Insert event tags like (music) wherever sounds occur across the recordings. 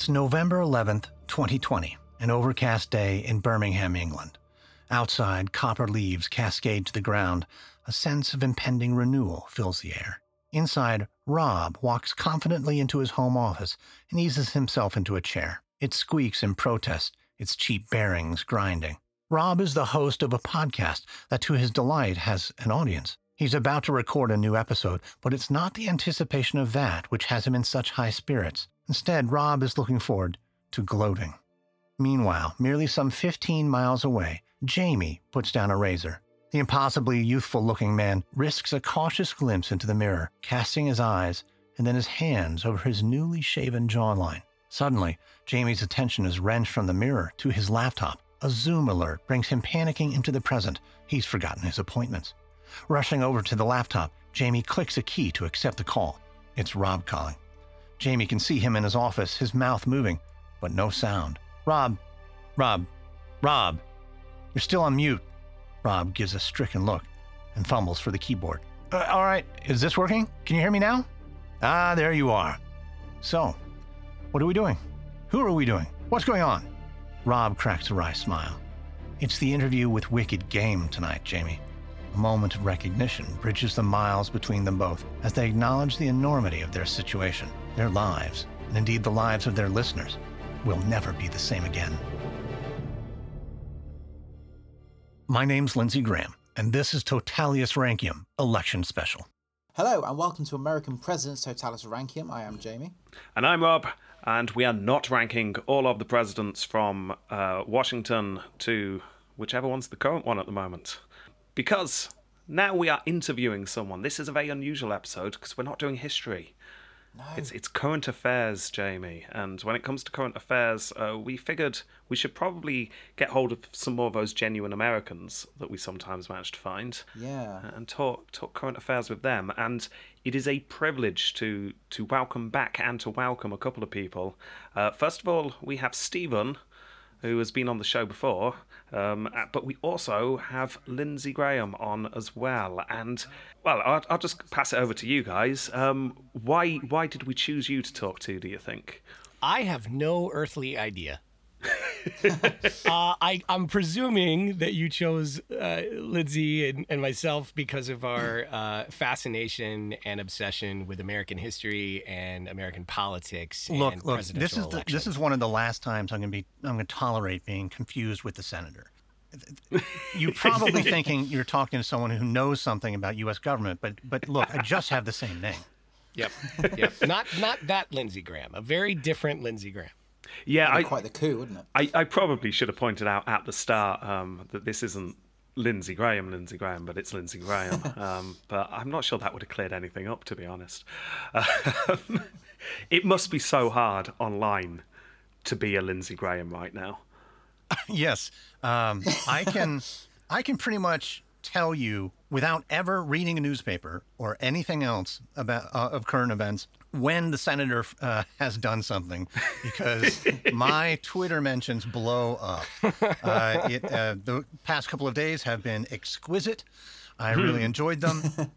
It's November 11th, 2020, an overcast day in Birmingham, England. Outside, copper leaves cascade to the ground. A sense of impending renewal fills the air. Inside, Rob walks confidently into his home office and eases himself into a chair. It squeaks in protest, its cheap bearings grinding. Rob is the host of a podcast that, to his delight, has an audience. He's about to record a new episode, but it's not the anticipation of that which has him in such high spirits. Instead, Rob is looking forward to gloating. Meanwhile, merely some 15 miles away, Jamie puts down a razor. The impossibly youthful looking man risks a cautious glimpse into the mirror, casting his eyes and then his hands over his newly shaven jawline. Suddenly, Jamie's attention is wrenched from the mirror to his laptop. A Zoom alert brings him panicking into the present. He's forgotten his appointments. Rushing over to the laptop, Jamie clicks a key to accept the call. It's Rob calling. Jamie can see him in his office, his mouth moving, but no sound. Rob, Rob, Rob, you're still on mute. Rob gives a stricken look and fumbles for the keyboard. Uh, all right, is this working? Can you hear me now? Ah, there you are. So, what are we doing? Who are we doing? What's going on? Rob cracks a wry smile. It's the interview with Wicked Game tonight, Jamie. A moment of recognition bridges the miles between them both as they acknowledge the enormity of their situation. Their lives, and indeed the lives of their listeners, will never be the same again. My name's Lindsay Graham, and this is Totalus Rankium Election Special. Hello, and welcome to American Presidents Totalus Rankium. I am Jamie. And I'm Rob, and we are not ranking all of the presidents from uh, Washington to whichever one's the current one at the moment. Because now we are interviewing someone. This is a very unusual episode because we're not doing history. No. It's it's current affairs, Jamie. And when it comes to current affairs, uh, we figured we should probably get hold of some more of those genuine Americans that we sometimes manage to find. Yeah. And talk talk current affairs with them. And it is a privilege to to welcome back and to welcome a couple of people. Uh, first of all, we have Stephen, who has been on the show before. Um, uh, but we also have Lindsay Graham on as well. And well, I'll, I'll just pass it over to you guys. Um, why why did we choose you to talk to? Do you think? I have no earthly idea. (laughs) uh, I, I'm presuming that you chose uh, Lindsay and, and myself because of our uh, fascination and obsession with American history and American politics. Look, and look, this is the, this is one of the last times I'm going to be I'm going to tolerate being confused with the senator. You're (laughs) probably thinking you're talking to someone who knows something about U.S. government, but but look, I just have the same name. Yep, yep. not not that Lindsey Graham. A very different Lindsay Graham. Yeah, That'd I, quite the coup, wouldn't it? I, I probably should have pointed out at the start um, that this isn't Lindsey Graham, Lindsey Graham, but it's Lindsey Graham. (laughs) Um, but I'm not sure that would have cleared anything up, to be honest. Um, (laughs) it must be so hard online to be a Lindsey Graham right now. (laughs) Yes, um, I can I can pretty much tell you without ever reading a newspaper or anything else about uh, of current events when the senator uh, has done something because (laughs) my Twitter mentions blow up. Uh, it, uh, the past couple of days have been exquisite. I really enjoyed them. (laughs)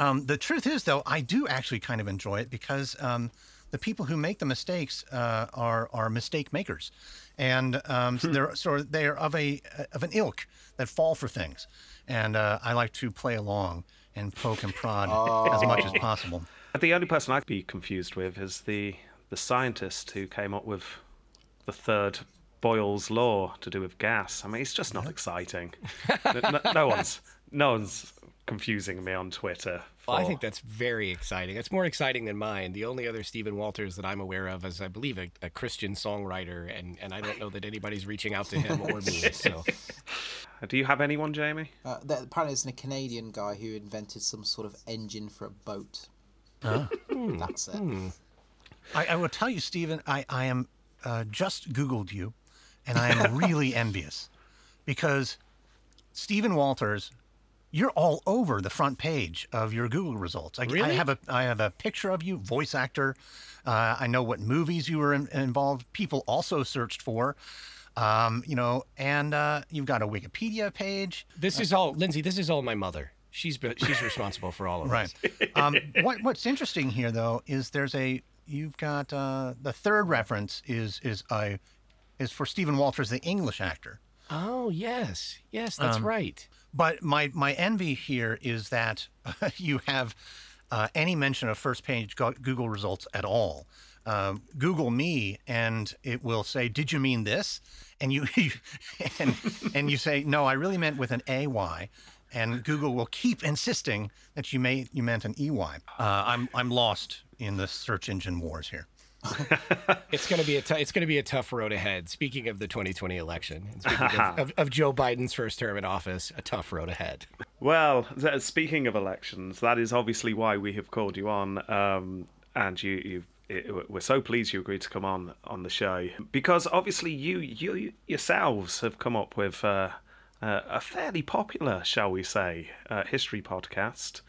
Um, the truth is, though, I do actually kind of enjoy it because um, the people who make the mistakes uh, are are mistake makers, and um, so they're so they're of a of an ilk that fall for things, and uh, I like to play along and poke and prod (laughs) as much as possible. The only person I'd be confused with is the the scientist who came up with the third Boyle's law to do with gas. I mean, it's just not exciting. no, no- no one's no one's confusing me on Twitter. Well, I think that's very exciting. It's more exciting than mine. The only other Stephen Walters that I'm aware of is, I believe, a, a Christian songwriter, and, and I don't know that anybody's reaching out to him or me. (laughs) So Do you have anyone, Jamie? Uh, there, apparently, it's a Canadian guy who invented some sort of engine for a boat. (laughs) That's it. I, I will tell you, Stephen, I, I am uh, just Googled you, and I am (laughs) really envious because Stephen Walters, you're all over the front page of your Google results. I, I have a I have a picture of you, voice actor. Uh, I know what movies you were in, involved. People also searched for. Um, you know, and uh, you've got a Wikipedia page. this is all, Lindsay. This is all my mother. She's she's responsible for all of Right. this. (laughs) Um, what, what's interesting here, though, is there's a you've got uh, the third reference is is a is for Stephen Walters, the English actor. Oh yes, yes, that's um, right. But my my envy here is that (laughs) you have uh, any mention of first page Google results at all. Um, Google me, and it will say, "Did you mean this?" And you (laughs) and and you say, "No, I really meant with an AY." And Google will keep insisting that you may you meant an EY. Uh, I'm I'm lost in the search engine wars here. (laughs) it's going to be a t- it's going to be a tough road ahead. Speaking of the 2020 election, speaking of, (laughs) of, of, Joe Biden's first term in office, a tough road ahead. Well, speaking of elections, that is obviously why we have called you on, um, and you you we're so pleased you agreed to come on on the show because obviously you you yourselves have come up with uh, uh, a fairly popular, shall we say, uh, history podcast,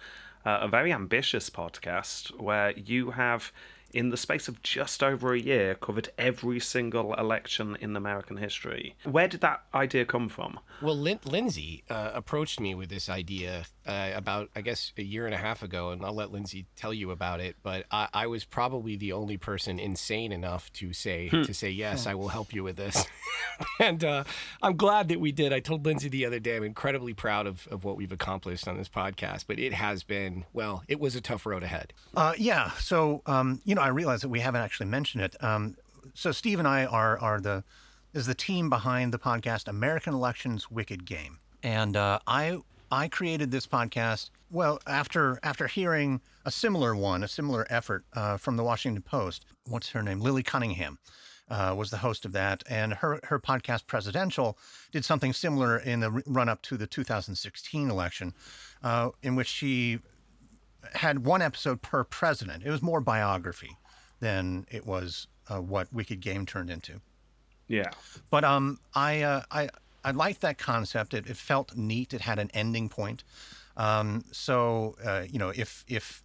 uh, a very ambitious podcast where you have in the space of just over a year, covered every single election in American history. Where did that idea come from? Well, Lin- Lindsay uh, approached me with this idea uh, about, I guess, a year and a half ago, and I'll let Lindsay tell you about it. But I, I was probably the only person insane enough to say hmm. to say yes, I will help you with this. (laughs) and uh, I'm glad that we did. I told Lindsay the other day I'm incredibly proud of, of what we've accomplished on this podcast, but it has been well, it was a tough road ahead. Uh, yeah. So um, you know, I realize that we haven't actually mentioned it. Um, so Steve and I are are the is the team behind the podcast American Elections Wicked Game, and uh, I I created this podcast well after after hearing a similar one, a similar effort uh, from the Washington Post. What's her name? Lily Cunningham. Uh, was the host of that, and her her podcast Presidential did something similar in the run up to the 2016 election, uh, in which she had one episode per president. It was more biography than it was uh, what Wicked Game turned into. Yeah. But um, I uh, I I liked that concept. It, it felt neat. It had an ending point. Um, so uh, you know, if if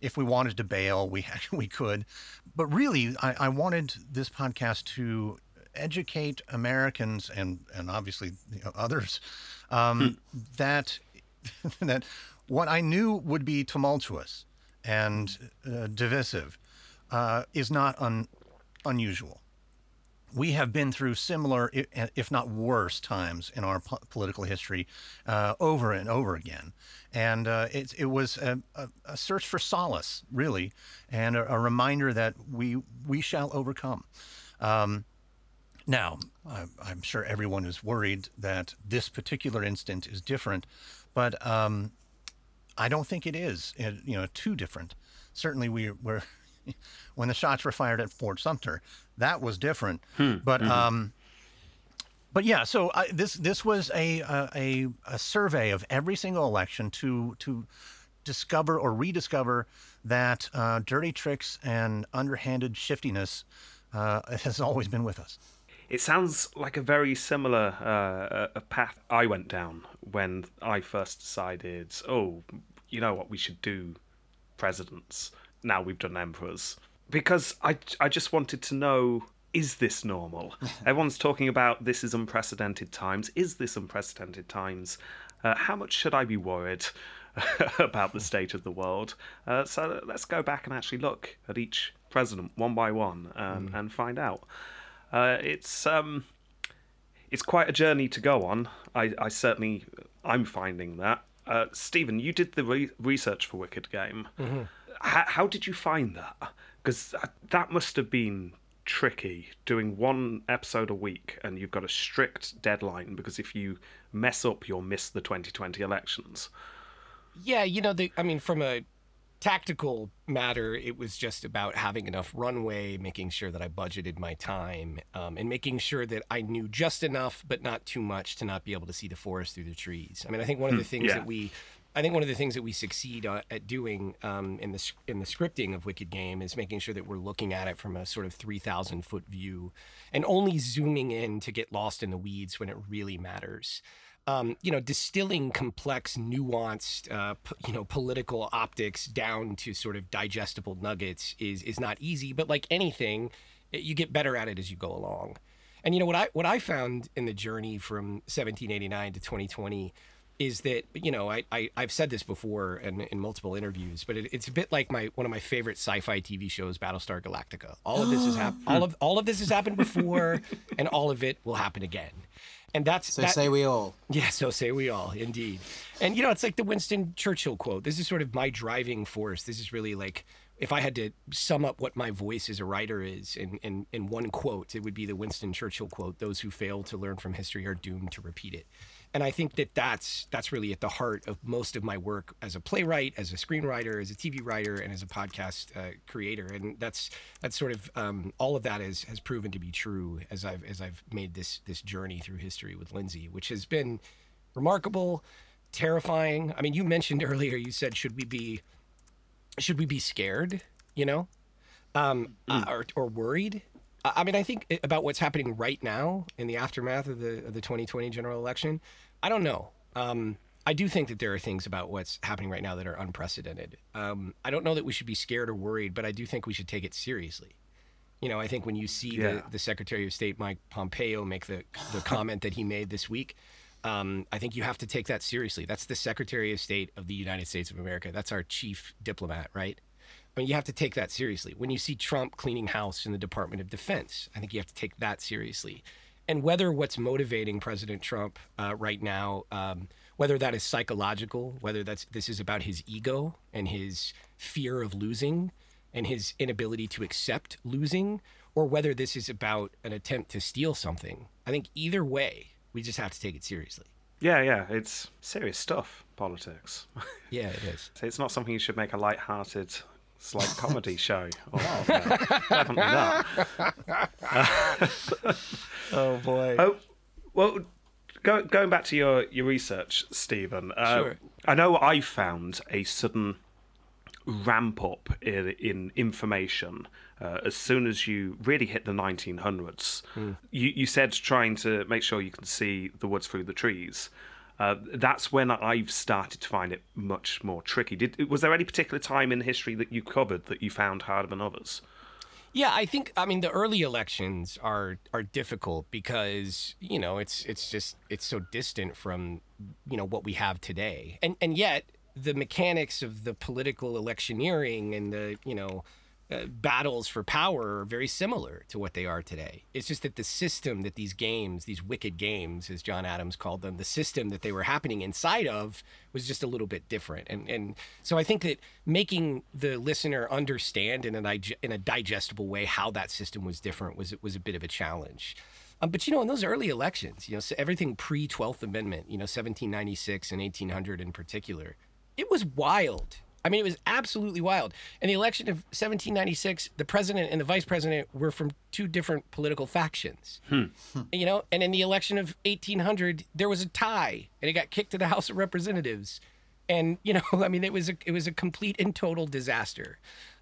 if we wanted to bail, we (laughs) we could. But really, I, I wanted this podcast to educate Americans and and obviously you know, others um, hmm. that (laughs) that what I knew would be tumultuous and uh, divisive uh, is not un- unusual. We have been through similar, if not worse, times in our po- political history uh, over and over again. And uh, it, it was a, a, search for solace, really, and a, a, reminder that we, we shall overcome. Um, now, I'm sure everyone is worried that this particular instant is different, but um, I don't think it is, you know, too different. Certainly, we were (laughs) when the shots were fired at Fort Sumter, that was different. Hmm. But mm-hmm. um, but yeah, so I, this this was a, a a survey of every single election to to discover or rediscover that uh, dirty tricks and underhanded shiftiness uh, (laughs) has always been with us. It sounds like a very similar uh, a path I went down when I first decided, oh, you know what, we should do presidents. Now we've done emperors. Because I, I just wanted to know is this normal? (laughs) Everyone's talking about this is unprecedented times. Is this unprecedented times? Uh, how much should I be worried (laughs) about the state of the world? Uh, so let's go back and actually look at each president one by one um, mm. and find out. Uh, it's um, it's quite a journey to go on. I, I certainly I'm finding that. Uh, Stephen, you did the re- research for Wicked Game. Mm-hmm. H- how did you find that? Because that, that must have been tricky doing one episode a week and you've got a strict deadline because if you mess up you'll miss the 2020 elections yeah you know the, i mean from a tactical matter, it was just about having enough runway, making sure that I budgeted my time, um, and making sure that I knew just enough, but not too much to not be able to see the forest through the trees. I mean, I think one of the hmm, things yeah. that we I think one of the things that we succeed uh, at doing um, in the in the scripting of Wicked Game is making sure that we're looking at it from a sort of three thousand foot view, and only zooming in to get lost in the weeds when it really matters um, you know, distilling complex, nuanced, uh, p- you know, political optics down to sort of digestible nuggets is is not easy. But like anything, you get better at it as you go along. And you know what I what I found in the journey from 1789 to 2020 is that you know I, I I've said this before in, in multiple interviews, but it, it's a bit like my one of my favorite sci-fi TV shows, Battlestar Galactica. All of this has happened. all of all of this has happened before, (laughs) and all of it will happen again. And that's So that, say we all. yeah, so say we all, indeed. And you know, it's like the Winston Churchill quote. This is sort of my driving force. This is really like if I had to sum up what my voice as a writer is in, in, in one quote, it would be the Winston Churchill quote: "Those who fail to learn from history are doomed to repeat it." And I think that that's that's really at the heart of most of my work as a playwright, as a screenwriter, as a TV writer, and as a podcast uh, creator. And that's that's sort of um, all of that is, has proven to be true as I've as I've made this this journey through history with Lindsay, which has been remarkable, terrifying. I mean, you mentioned (laughs) earlier. You said, "Should we be should we be scared?" You know, um, uh, or or worried. I mean, I think about what's happening right now in the aftermath of the of the 2020 general election. I don't know. Um, I do think that there are things about what's happening right now that are unprecedented. Um, I don't know that we should be scared or worried, but I do think we should take it seriously. You know, I think when you see Yeah. the, the Secretary of State Mike Pompeo make the the comment that he made this week, um, I think you have to take that seriously. That's the Secretary of State of the United States of America. That's our chief diplomat, right? I mean, you have to take that seriously. When you see Trump cleaning house in the Department of Defense, I think you have to take that seriously. And whether what's motivating President Trump uh, right now, um, whether that is psychological, whether that's this is about his ego and his fear of losing and his inability to accept losing, or whether this is about an attempt to steal something, I think either way, we just have to take it seriously. Yeah, yeah, it's serious stuff, politics. Yeah, it is. So (laughs) it's not something you should make a light-hearted, slight comedy (laughs) show. Or, no, definitely not. (laughs) Oh boy. Oh, well, go, going back to your, your research, Stephen. Uh, Sure. I know I found a sudden ramp up in, in information uh, as soon as you really hit the 1900s. You, you said trying to make sure you can see the woods through the trees. Uh, that's when I've started to find it much more tricky. Did was there any particular time in history that you covered that you found harder than others? Yeah, I think I mean the early elections are are difficult because you know it's it's just it's so distant from you know what we have today, and and yet the mechanics of the political electioneering and the you know uh, battles for power are very similar to what they are today. It's just that the system that these games, these wicked games, as John Adams called them, the system that they were happening inside of was just a little bit different. And and so I think that making the listener understand in a in a digestible way how that system was different was was a bit of a challenge. Um, but you know, in those early elections, you know, so everything pre Twelfth Amendment, you know, 1796 and 1800 in particular, it was wild. I mean, it was absolutely wild. In the election of 1796, the president and the vice president were from two different political factions. You know, and in the election of 1800, there was a tie, and it got kicked to the (laughs) House of Representatives. And you know, (laughs) I mean, it was a it was a complete and total disaster.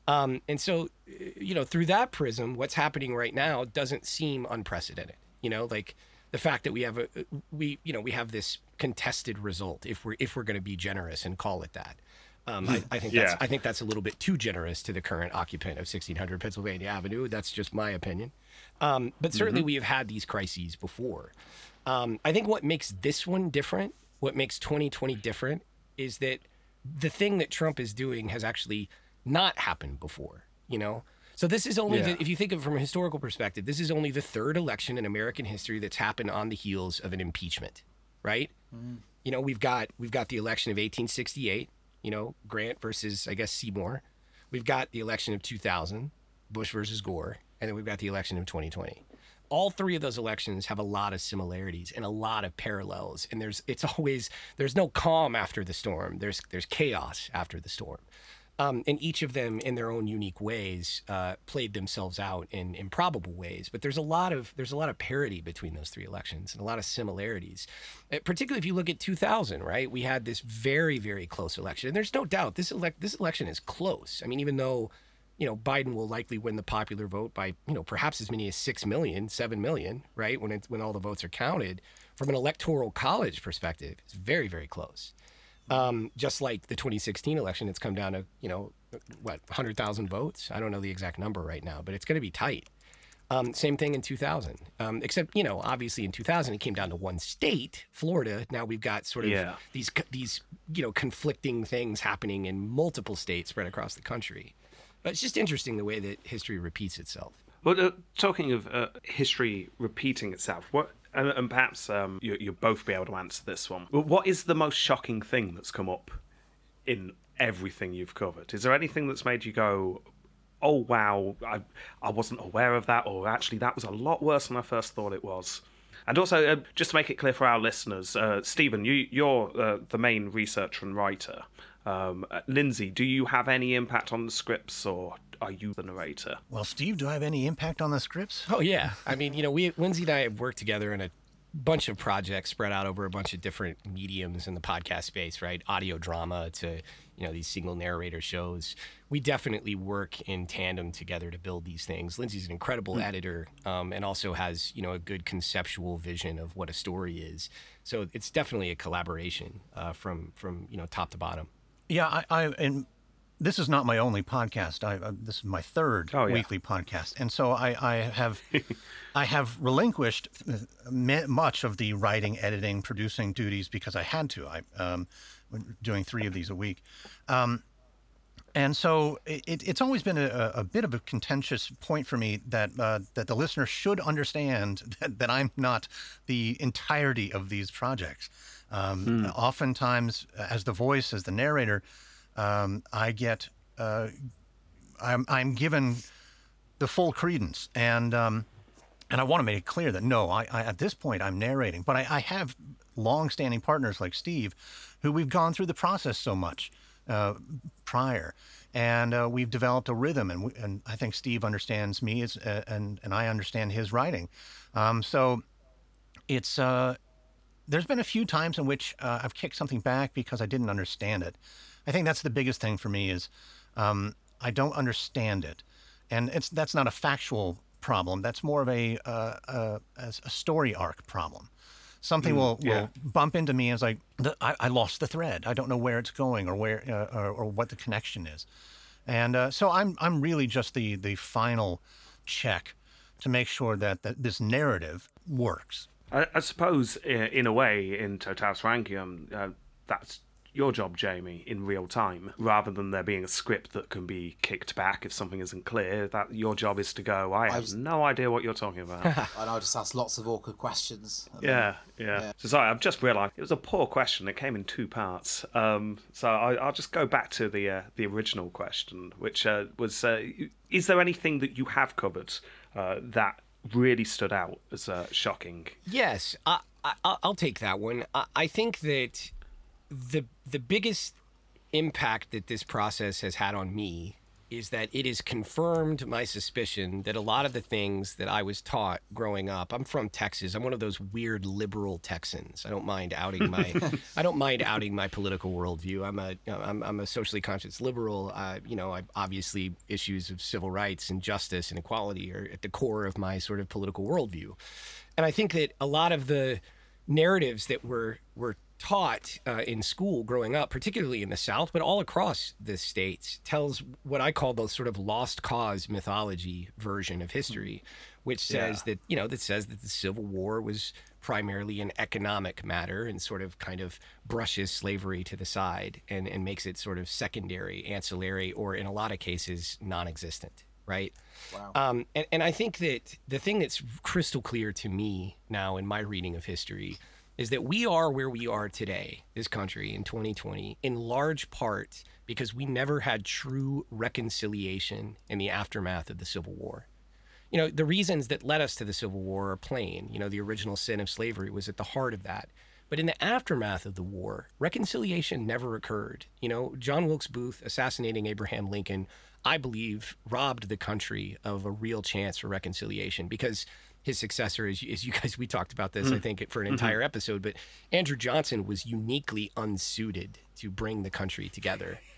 Um, and so, you know, through that prism, what's happening right now doesn't seem unprecedented. You know, like the fact that we have a we you know we have this contested result if we're if we're going to be generous and call it that. Um, I, I think that's Yeah. I think that's a little bit too generous to the current occupant of 1600 Pennsylvania Avenue. That's just my opinion. Um, but certainly we have had these crises before. Um, I think what makes this one different, what makes 2020 different, is that the thing that Trump is doing has actually not happened before. You know, so this is only Yeah. the, if you think of it from a historical perspective, this is only the third election in American history that's happened on the heels of an impeachment, right? You know, we've got we've got the election of 1868. You know, Grant versus I guess Seymour. We've got the election of 2000, Bush versus Gore, and then we've got the election of 2020 all three of those elections have a lot of similarities and a lot of parallels and there's it's always there's no calm after the storm. There's there's chaos after the storm um, and each of them in their own unique ways uh, played themselves out in improbable ways. But there's a lot of there's a lot of parity between those three elections and a lot of similarities. Uh, particularly if you look at 2000 right? We had this very very close election. And there's no doubt this elect this election is close. I mean even though you know, Biden will likely win the popular vote by, you know, perhaps as many as 6 million, 7 million, right? When it's when all the votes are counted. From an electoral college perspective, it's very, very close. Um, just like the 2016 election, it's come down to, you know, what, 100,000 votes? I don't know the exact number right now, but it's going to be tight. Um, same thing in 2000. Um, except, you know, obviously in 2000 it came down to one state, Florida. Now we've got sort of Yeah. these these you know conflicting things happening in multiple states spread across the country. But it's just interesting the way that history repeats itself. Well, uh, talking of uh, history repeating itself, what and, and perhaps um, you, you'll both be able to answer this one. What is the most shocking thing that's come up in everything you've covered? Is there anything that's made you go, "Oh wow, I I wasn't aware of that," or actually that was a lot worse than I first thought it was? And also, uh, just to make it clear for our listeners, uh, Stephen, you, you're uh, the main researcher and writer. Um, uh, Lindsay, do you have any impact on the scripts, or are you the narrator? Well, Steve, do I have any impact on the scripts? Oh yeah, I mean, you know, we Lindsay and I have worked together in a bunch of projects spread out over a bunch of different mediums in the podcast space, right? Audio drama to you know these single narrator shows. We definitely work in tandem together to build these things. Lindsay's an incredible editor, um, and also has you know a good conceptual vision of what a story is. So it's definitely a collaboration uh, from from you know top to bottom. Yeah, I, I and this is not my only podcast. I uh, this is my third Oh, yeah. weekly podcast, and so I, I have (laughs) I have relinquished uh, much of the writing, editing, producing duties because I had to. I um, doing three of these a week. Um, and so it, it's always been a, a bit of a contentious point for me that uh, that the listener should understand (laughs) that, that I'm not the entirety of these projects. Um, Oftentimes, as the voice, as the narrator, um, I get uh, I'm I'm given the full credence and um, and I want to make it clear that no, I, I at this point I'm narrating, but I, I have long-standing partners like Steve, who we've gone through the process so much uh, prior, and uh, we've developed a rhythm, and we, and I think Steve understands me as uh, and and I understand his writing, um, so it's uh, there's been a few times in which uh, I've kicked something back because I didn't understand it. I think that's the biggest thing for me is um, I don't understand it, and it's that's not a factual problem. That's more of a uh, a, a story arc problem. Something will, yeah. will bump into me as like the, I, I lost the thread. I don't know where it's going or where uh, or, or what the connection is, and uh, so I'm I'm really just the the final check to make sure that, that this narrative works. I, I suppose, in a way, in Totalus Rankium, uh, that's your job, Jamie, in real time, rather than there being a script that can be kicked back if something isn't clear. That your job is to go. I have was- no idea what you're talking about. (laughs) And I'll just ask lots of awkward questions. and then- yeah, yeah, So sorry, I've just realised it was a poor question. It came in two parts. Um, so I, I'll just go back to the uh, the original question, which uh, was: uh, Is there anything that you have covered uh, that really stood out as uh, shocking? Yes, I, I, I'll take that one. I, I think that the the biggest impact that this process has had on me is that it has confirmed my suspicion that a lot of the things that I was taught growing up. I'm from Texas. I'm one of those weird liberal Texans. I don't mind outing my (laughs) I don't mind outing my political worldview. I'm a I'm, I'm a socially conscious liberal. Uh, you know, I, obviously issues of civil rights and justice and equality are at the core of my sort of political worldview. And I think that a lot of the narratives that were were taught uh, in school growing up, particularly in the South, but all across the states, tells what I call the sort of lost cause mythology version of history, which says that you know that says that the Civil War was primarily an economic matter and sort of kind of brushes slavery to the side and, and makes it sort of secondary, ancillary, or in a lot of cases non-existent, right? Wow. Um, and, and I think that the thing that's crystal clear to me now in my reading of history is that we are where we are today, this country in 2020, in large part because we never had true reconciliation in the aftermath of the Civil War. You know, the reasons that led us to the Civil War are plain. You know, the original sin of slavery was at the heart of that. But in the aftermath of the war, reconciliation never occurred. You know, John Wilkes Booth assassinating Abraham Lincoln, I believe, robbed the country of a real chance for reconciliation because his successor, as you, you guys, we talked about this, I mm-hmm. think, for an mm-hmm. entire episode, but Andrew Johnson was uniquely unsuited to bring the country together. (laughs)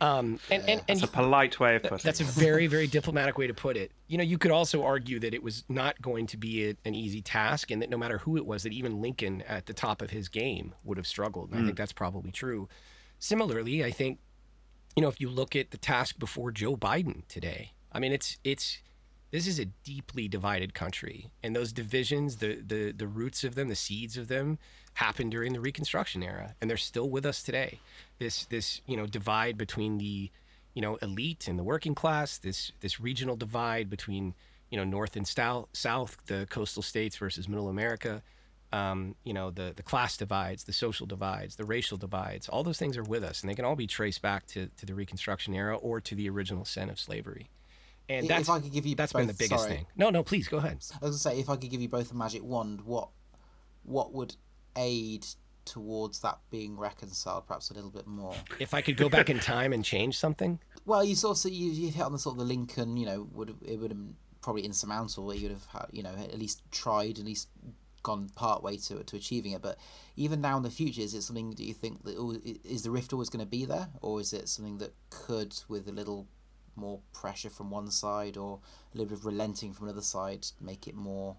Um, and, and, and It's a polite way of putting it. that's a (laughs) very, very diplomatic way to put it. You know, you could also argue that it was not going to be a, an easy task, and that no matter who it was, that even Lincoln at the top of his game would have struggled. And I mm. think that's probably true. Similarly, I think, you know, if you look at the task before Joe Biden today, I mean, it's it's this is a deeply divided country, and those divisions, the the the roots of them, the seeds of them, happened during the Reconstruction era, and they're still with us today. This this you know divide between the you know elite and the working class, this this regional divide between you know north and south, south, the coastal states versus middle America. Um, you know the the class divides, the social divides, the racial divides. All those things are with us, and they can all be traced back to to the Reconstruction era or to the original sin of slavery. And that's, if I could give you that's both, been the biggest sorry. thing. No, no, please go ahead. I was gonna say if I could give you both a magic wand, what what would aid towards that being reconciled perhaps a little bit more? If I could go back in time and change something, Well, you sort of you, you hit on the sort of the Lincoln, you know, would it would have probably insurmountable. You would have had, you know, at least tried, at least gone part way to to achieving it. But even now in the future, is it something that you think that is the rift always going to be there, or is it something that could, with a little more pressure from one side or a little bit of relenting from another side, make it more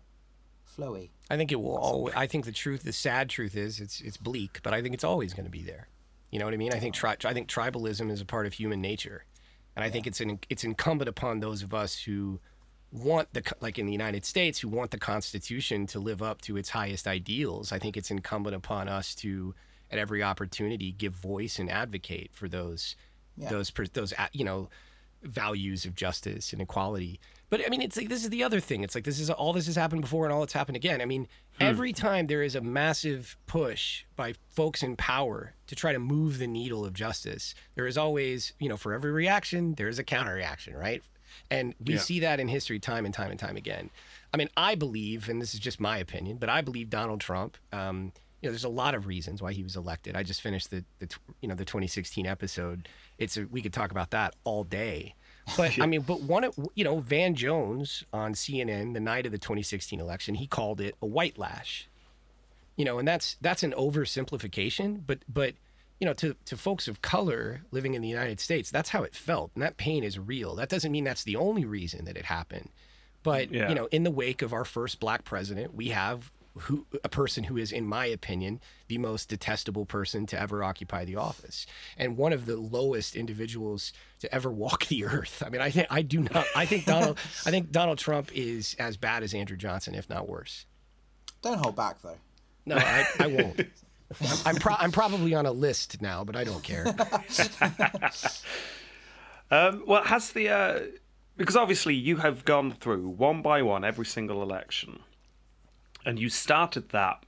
flowy? I think it will. Always, I think the truth, the sad truth is, it's it's bleak, but I think it's always going to be there. You know what I mean? I think tri- I think tribalism is a part of human nature, and I think it's an it's incumbent upon those of us who want the like in the United States who want the Constitution to live up to its highest ideals. I think it's incumbent upon us to, at every opportunity, give voice and advocate for those Yeah. those those you know values of justice and equality. But I mean, it's like this is the other thing. It's like this is all this has happened before, and all that's happened again. I mean, every time there is a massive push by folks in power to try to move the needle of justice, there is always, you know, for every reaction, there is a counter reaction, right? And we Yeah. see that in history time and time and time again. I mean, I believe, and this is just my opinion, but I believe Donald Trump. Um, you know, there's a lot of reasons why he was elected. I just finished the, the you know the 2016 episode. It's a, we could talk about that all day. But (laughs) I mean, but one of you know Van Jones on CNN the night of the 2016 election, he called it a white lash. You know, and that's that's an oversimplification, but but you know, to to folks of color living in the United States, that's how it felt, and that pain is real. That doesn't mean that's the only reason that it happened. But Yeah. you know, in the wake of our first black president, we have who a person who is, in my opinion, the most detestable person to ever occupy the office, and one of the lowest individuals to ever walk the earth. I mean, I think I do not. I think Donald. (laughs) I think Donald Trump is as bad as Andrew Johnson, if not worse. Don't hold back though. No, I, I won't. I'm I'm, pro- I'm probably on a list now, but I don't care. (laughs) Um, well, has the uh, because obviously you have gone through one by one every single election, and you started that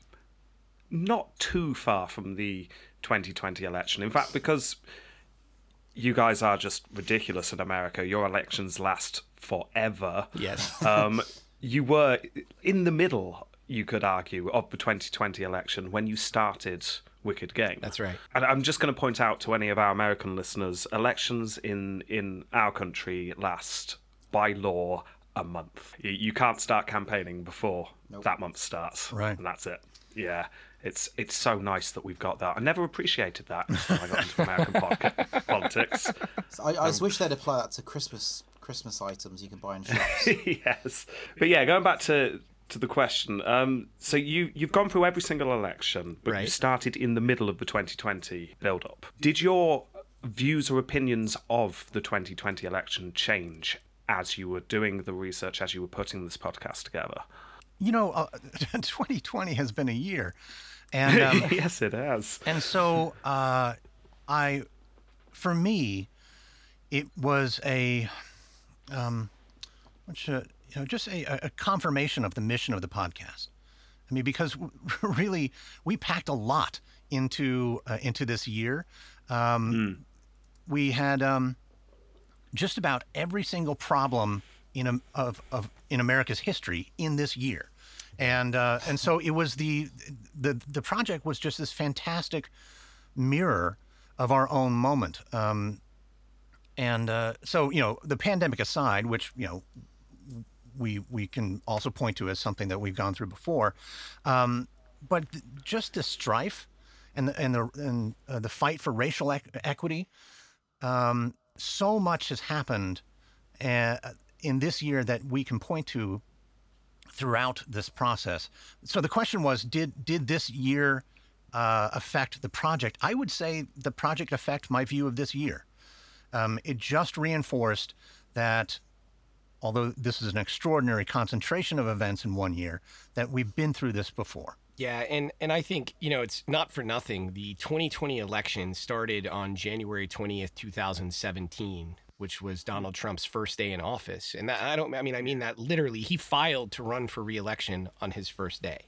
not too far from the 2020 election. In fact, because you guys are just ridiculous in America, your elections last forever. Yes. Um, you were in the middle, you could argue, of the 2020 election when you started Wicked Game. That's right. And I'm just going to point out to any of our American listeners: elections in in our country last by law a month. You, you can't start campaigning before that month starts. Right. and that's it. Yeah, it's it's so nice that we've got that. I never appreciated that (laughs) until I got into American podca- (laughs) politics. So I, I just wish they'd apply that to Christmas Christmas items you can buy in (laughs) shops. yes, but yeah, going back to to the question. Um, so you you've gone through every single election, but you started in the middle of the 2020 build up. Did your views or opinions of the 2020 election change as you were doing the research, as you were putting this podcast together? You know, uh, (laughs) 2020 has been a year, and (laughs) um, yes, it has. and so uh, I, for me, it was a, um, should, you know, just a, a confirmation of the mission of the podcast. I mean, because (laughs) really, we packed a lot into uh, into this year. Um, We had um, just about every single problem in of, of in America's history in this year, and uh, and so it was the the the project was just this fantastic mirror of our own moment. Um, and uh, so you know, the pandemic aside, which you know we we can also point to as something that we've gone through before, um, but th- just the strife and the and the and uh, the fight for racial equity. Um, so much has happened uh, in this year that we can point to throughout this process. So the question was, did did this year uh, affect the project? I would say the project affect my view of this year. Um, it just reinforced that although this is an extraordinary concentration of events in one year, that we've been through this before. Yeah, and and I think you know it's not for nothing. The 2020 election started on January 20th, 2017, which was Donald Trump's first day in office, and that, I don't. I mean, I mean that literally. He filed to run for reelection on his first day,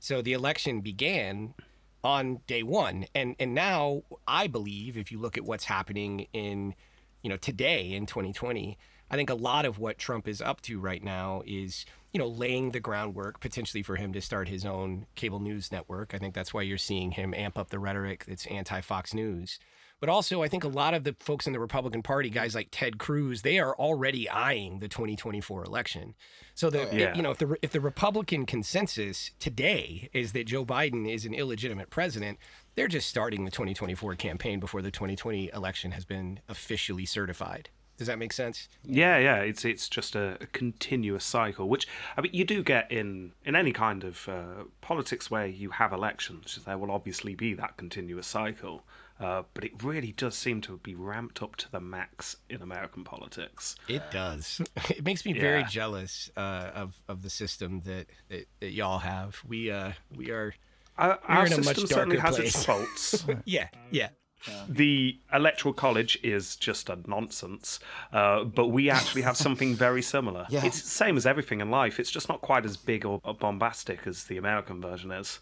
so the election began on day one, and and now I believe if you look at what's happening in, you know, today in 2020 I think a lot of what Trump is up to right now is, you know, laying the groundwork potentially for him to start his own cable news network. I think that's why you're seeing him amp up the rhetoric that's anti Fox News. But also, I think a lot of the folks in the Republican Party, guys like Ted Cruz, they are already eyeing the 2024 election. So the oh, yeah. you know if the if the Republican consensus today is that Joe Biden is an illegitimate president, they're just starting the 2024 campaign before the 2020 election has been officially certified. Does that make sense? Yeah, yeah. It's it's just a, a continuous cycle, which I mean you do get in in any kind of uh, politics where you have elections. There will obviously be that continuous cycle, uh, but it really does seem to be ramped up to the max in American politics. It does. (laughs) It makes me very Yeah. jealous uh, of of the system that, that, that y'all have. We uh we are Our, our in a much system certainly darker has its faults. (laughs) yeah yeah. The electoral college is just a nonsense, uh, but we actually have something very similar. (laughs) Yeah. It's the same as everything in life. It's just not quite as big or, or bombastic as the American version is.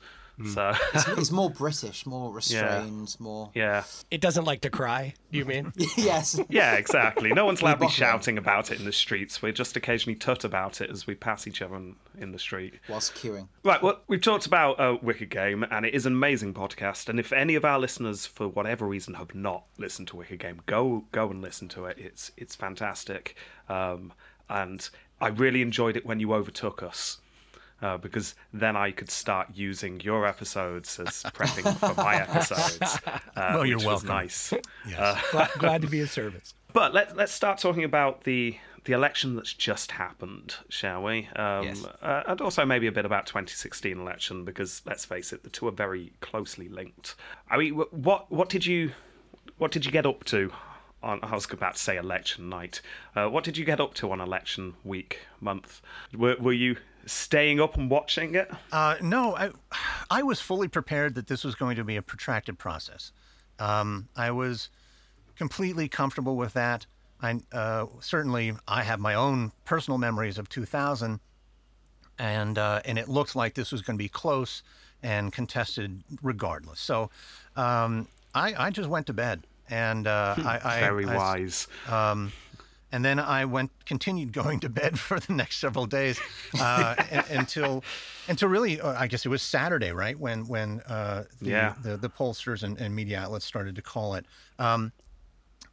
So, (laughs) It's more British, more restrained, more. yeah. It doesn't like to cry. Do you mean? (laughs) yes. Yeah, exactly. No one's loudly bottle it. shouting about it in the streets. We just occasionally tut about it as we pass each other in, in the street. Whilst queuing. Right, well, we've talked about uh, Wicked Game, and it is an amazing podcast. And if any of our listeners, for whatever reason, have not listened to Wicked Game, go go and listen to it. It's it's fantastic, um, and I really enjoyed it when you overtook us. Uh, because then I could start using your episodes as prepping for my (laughs) episodes. Uh, Well, you're welcome. nice. Yes. glad, glad to be of (laughs) service. But let's let's start talking about the the election that's just happened, shall we? Um, Yes. uh, and also maybe a bit about 2016 election because let's face it, the two are very closely linked. I mean, what what did you what did you get up to? On, I was about to say election night. Uh, what did you get up to on election week, month? Were, were you staying up and watching it? Uh, no, I, I was fully prepared that this was going to be a protracted process. Um, I was completely comfortable with that. I uh, certainly I have my own personal memories of 2000, and uh, and it looked like this was going to be close and contested regardless. So um, I I just went to bed and uh, I, I Very I- wise. um, and then I went, continued going to bed (laughs) for the next several days uh, (laughs) until, until really, uh, I guess it was Saturday, right? When when uh, the, Yeah. the the pollsters and, and media outlets started to call it. Um,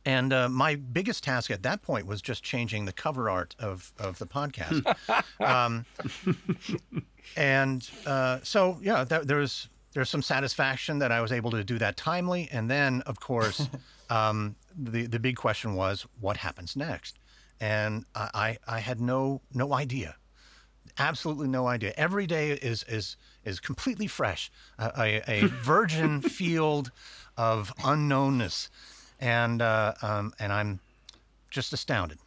and uh, my biggest task at that point was just changing the cover art of, of the podcast. (laughs) um, and uh, so, yeah, there, there was there's some satisfaction that I was able to do that timely. And then, of course, (laughs) um, the the big question was what happens next, and I I, I had no no idea, absolutely no idea. Every day is is is completely fresh, a, a, a (laughs) virgin field of unknownness, and uh, um, and I'm just astounded.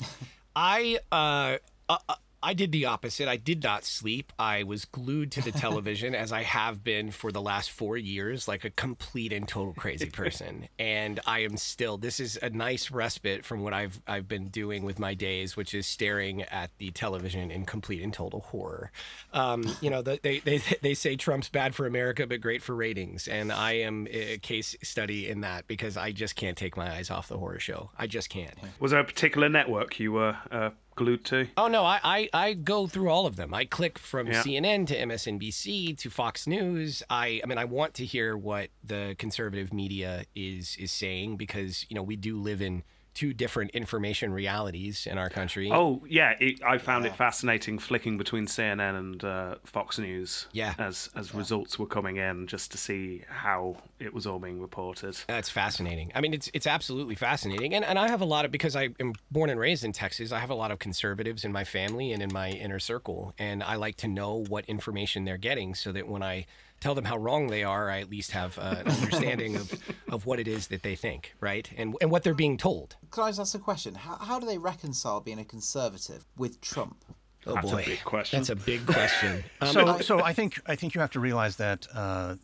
(laughs) I uh, uh, uh, I did the opposite. I did not sleep. I was glued to the (laughs) television as I have been for the last four years, like a complete and total crazy (laughs) person. and I am still. This is a nice respite from what I've I've been doing with my days, which is staring at the television in complete and total horror. Um, you know, the, they they (laughs) they say Trump's bad for America but great for ratings, and I am a case study in that because I just can't take my eyes off the horror show. I just can't. Was there a particular network you were uh, glued to? Oh no, I, I I go through all of them. I click from Yeah. CNN to MSNBC to Fox News. I I mean I want to hear what the conservative media is is saying because you know we do live in two different information realities in our country. Oh yeah, it, I found it fascinating flicking between CNN and uh, Fox News. Yeah. as as results were coming in, just to see how it was all being reported. That's fascinating. I mean, it's it's absolutely fascinating, and and I have a lot of because I am born and raised in Texas. I have a lot of conservatives in my family and in my inner circle, and I like to know what information they're getting so that when I tell them how wrong they are, I at least have uh, an understanding of of what it is that they think, right, and and what they're being told. can I just ask a question? How, how do they reconcile being a conservative with Trump? Oh boy. That's a big question. That's a big question. (laughs) Um, so, so I think I think you have to realize that uh,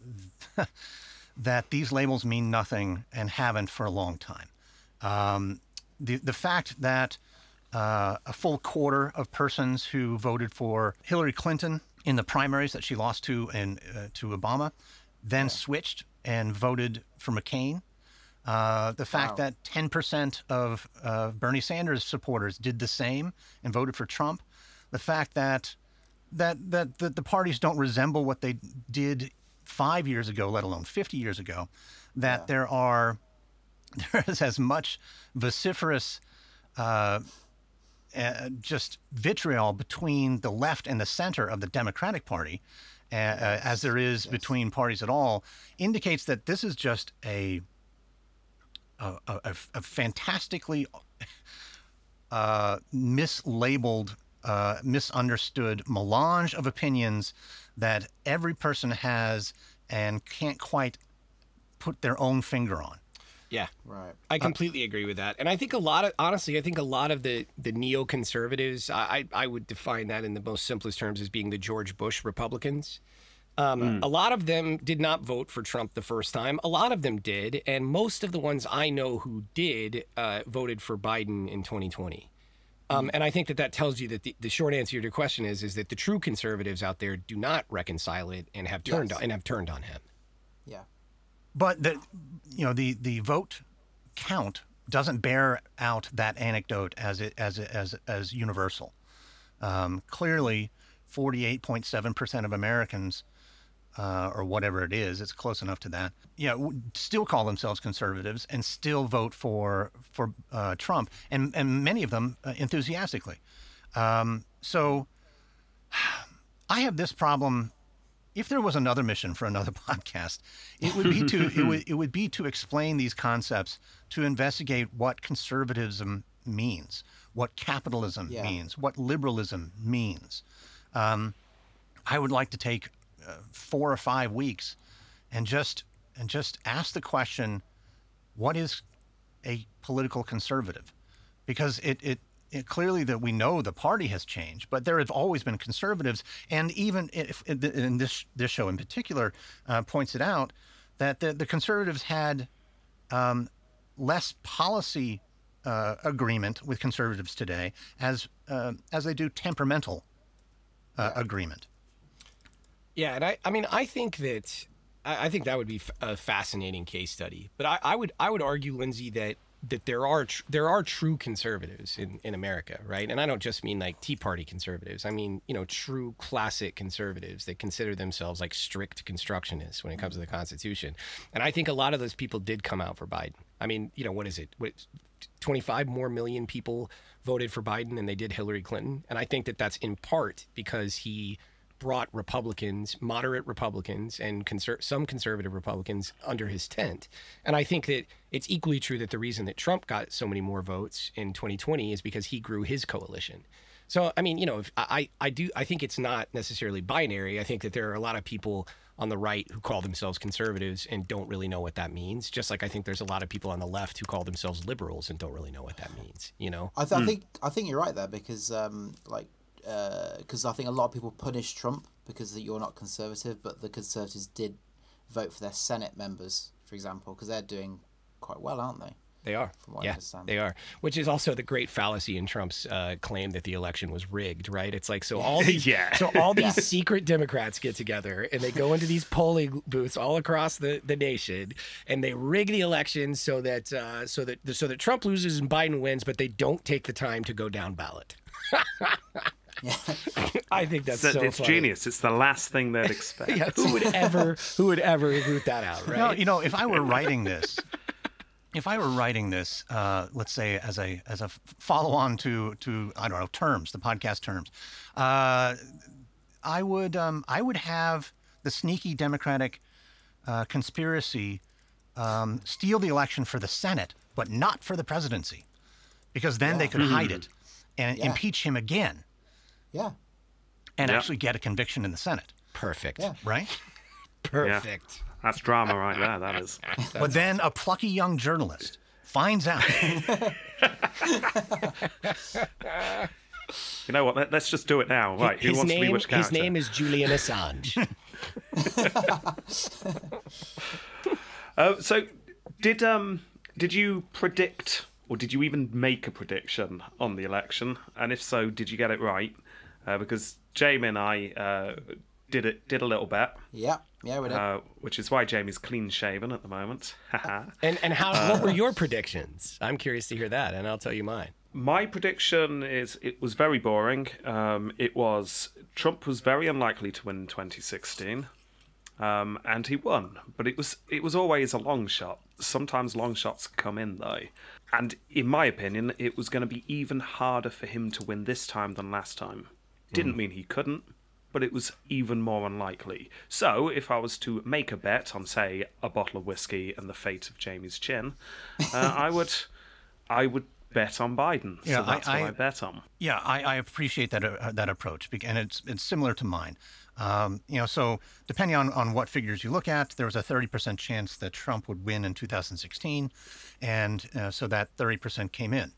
(laughs) that these labels mean nothing and haven't for a long time. Um, the the fact that uh, a full quarter of persons who voted for Hillary Clinton in the primaries that she lost to and uh, to Obama, then switched and voted for McCain. Uh, the fact Wow. that 10% of uh, Bernie Sanders supporters did the same and voted for Trump. The fact that that that that the parties don't resemble what they did five years ago, let alone 50 years ago. That there are (laughs) there is as much vociferous uh, uh, just vitriol between the left and the center of the Democratic Party uh, uh, as there is between parties at all indicates that this is just a a, a, a- a fantastically uh, mislabeled, uh, misunderstood melange of opinions that every person has and can't quite put their own finger on. Yeah, Right. I completely agree with that, and I think a lot of honestly, I think a lot of the the neoconservatives, I I would define that in the most simplest terms as being the George Bush Republicans. Um, A lot of them did not vote for Trump the first time. A lot of them did, and most of the ones I know who did uh, voted for Biden in 2020. Um, and I think that that tells you that the, the short answer to your question is is that the true conservatives out there do not reconcile it and have turned Yes. on, and have turned on him. But the you know the the vote count doesn't bear out that anecdote as it as as as universal. Um, clearly, forty eight point seven percent of Americans, uh, or whatever it is, it's close enough to that. Yeah, w- still call themselves conservatives and still vote for for uh, Trump, and and many of them uh, enthusiastically. Um, so, (sighs) I have this problem if there was another mission for another (laughs) podcast, it would be to it would it would be to explain these concepts, to investigate what conservatism means, what capitalism Yeah. means, what liberalism means. Um, I would like to take uh, four or five weeks and just and just ask the question, what is a political conservative? Because it it, it clearly that we know the party has changed, but there have always been conservatives, and even if in this this show in particular uh, points it out that the, the conservatives had um, less policy uh, agreement with conservatives today as uh, as they do temperamental uh, agreement. Yeah, and I, I mean, I think that, I, I think that would be a fascinating case study. But I, I would, I would argue, Lindsay, that that there are tr- there are true conservatives in, in America, right? And I don't just mean like Tea Party conservatives. I mean, you know, true classic conservatives that consider themselves like strict constructionists when it comes to the Constitution. And I think a lot of those people did come out for Biden. I mean, you know, what is it? What, 25 more million people voted for Biden than they did Hillary Clinton. And I think that that's in part because he brought Republicans, moderate Republicans, and conser- some conservative Republicans under his tent. And I think that it's equally true that the reason that Trump got so many more votes in 2020 is because he grew his coalition. So I mean, you know, if I I do I think it's not necessarily binary. I think that there are a lot of people on the right who call themselves conservatives and don't really know what that means. Just like I think there's a lot of people on the left who call themselves liberals and don't really know what that means. You know? I, th- I think I think you're right there because um, like because I think a lot of people punish Trump because that you're not conservative, but the conservatives did vote for their Senate members, for example, because they're doing quite well, aren't they? They are. From what I yeah, understand. they are. Which is also the great fallacy in Trump's uh, claim that the election was rigged, right? It's like so all these (laughs) Yeah. so all these secret Democrats get together and they go into these polling booths all across the, the nation and they rig the election so that uh, so that so that Trump loses and Biden wins, but they don't take the time to go down ballot. (laughs) Yeah. (laughs) I think that's It's, so it's funny. genius. It's the last thing they'd (laughs) expect. Yeah, who would ever who would ever root that out, right? No, you know, if I were writing this, if I were writing this, uh, let's say as a as a follow on to to I don't know terms, the podcast terms, uh, I would um, I would have the sneaky Democratic uh, conspiracy um, steal the election for the Senate, but not for the presidency, because then they could hide it and Yeah. impeach him again yeah. and Yeah. actually get a conviction in the Senate, Perfect. Yeah. right? (laughs) Perfect. That's drama right there. That is. (laughs) but then a plucky young journalist finds out (laughs) You know what? Let, us just do it now. Right? Who his wants name, to be which character? His name is Julian Assange. Uh, so, did um did you predict, or did you even make a prediction on the election? And if so, did you get it right? Uh, because Jamie and I uh, did it did a little bit, Yeah, yeah, we did. uh, which is why Jamie's clean shaven at the moment. (laughs) And and how? what were your predictions? I'm curious to hear that, and I'll tell you mine. My prediction is it was very boring. Um, it was Trump was very unlikely to win in 2016, um, and he won. But it was it was always a long shot. Sometimes long shots come in though, and in my opinion, it was going to be even harder for him to win this time than last time. Didn't mean he couldn't, but it was even more unlikely. So, if I was to make a bet on, say, a bottle of whiskey and the fate of Jamie's chin, uh, I (laughs) would, I would bet on Biden. Yeah, so that's I- what I- I bet on. Yeah, I, I appreciate that uh, that approach, and it's it's similar to mine. Um, you know, so depending on, on what figures you look at, there was a 30% chance that Trump would win in 2016, and uh, so that 30% came in.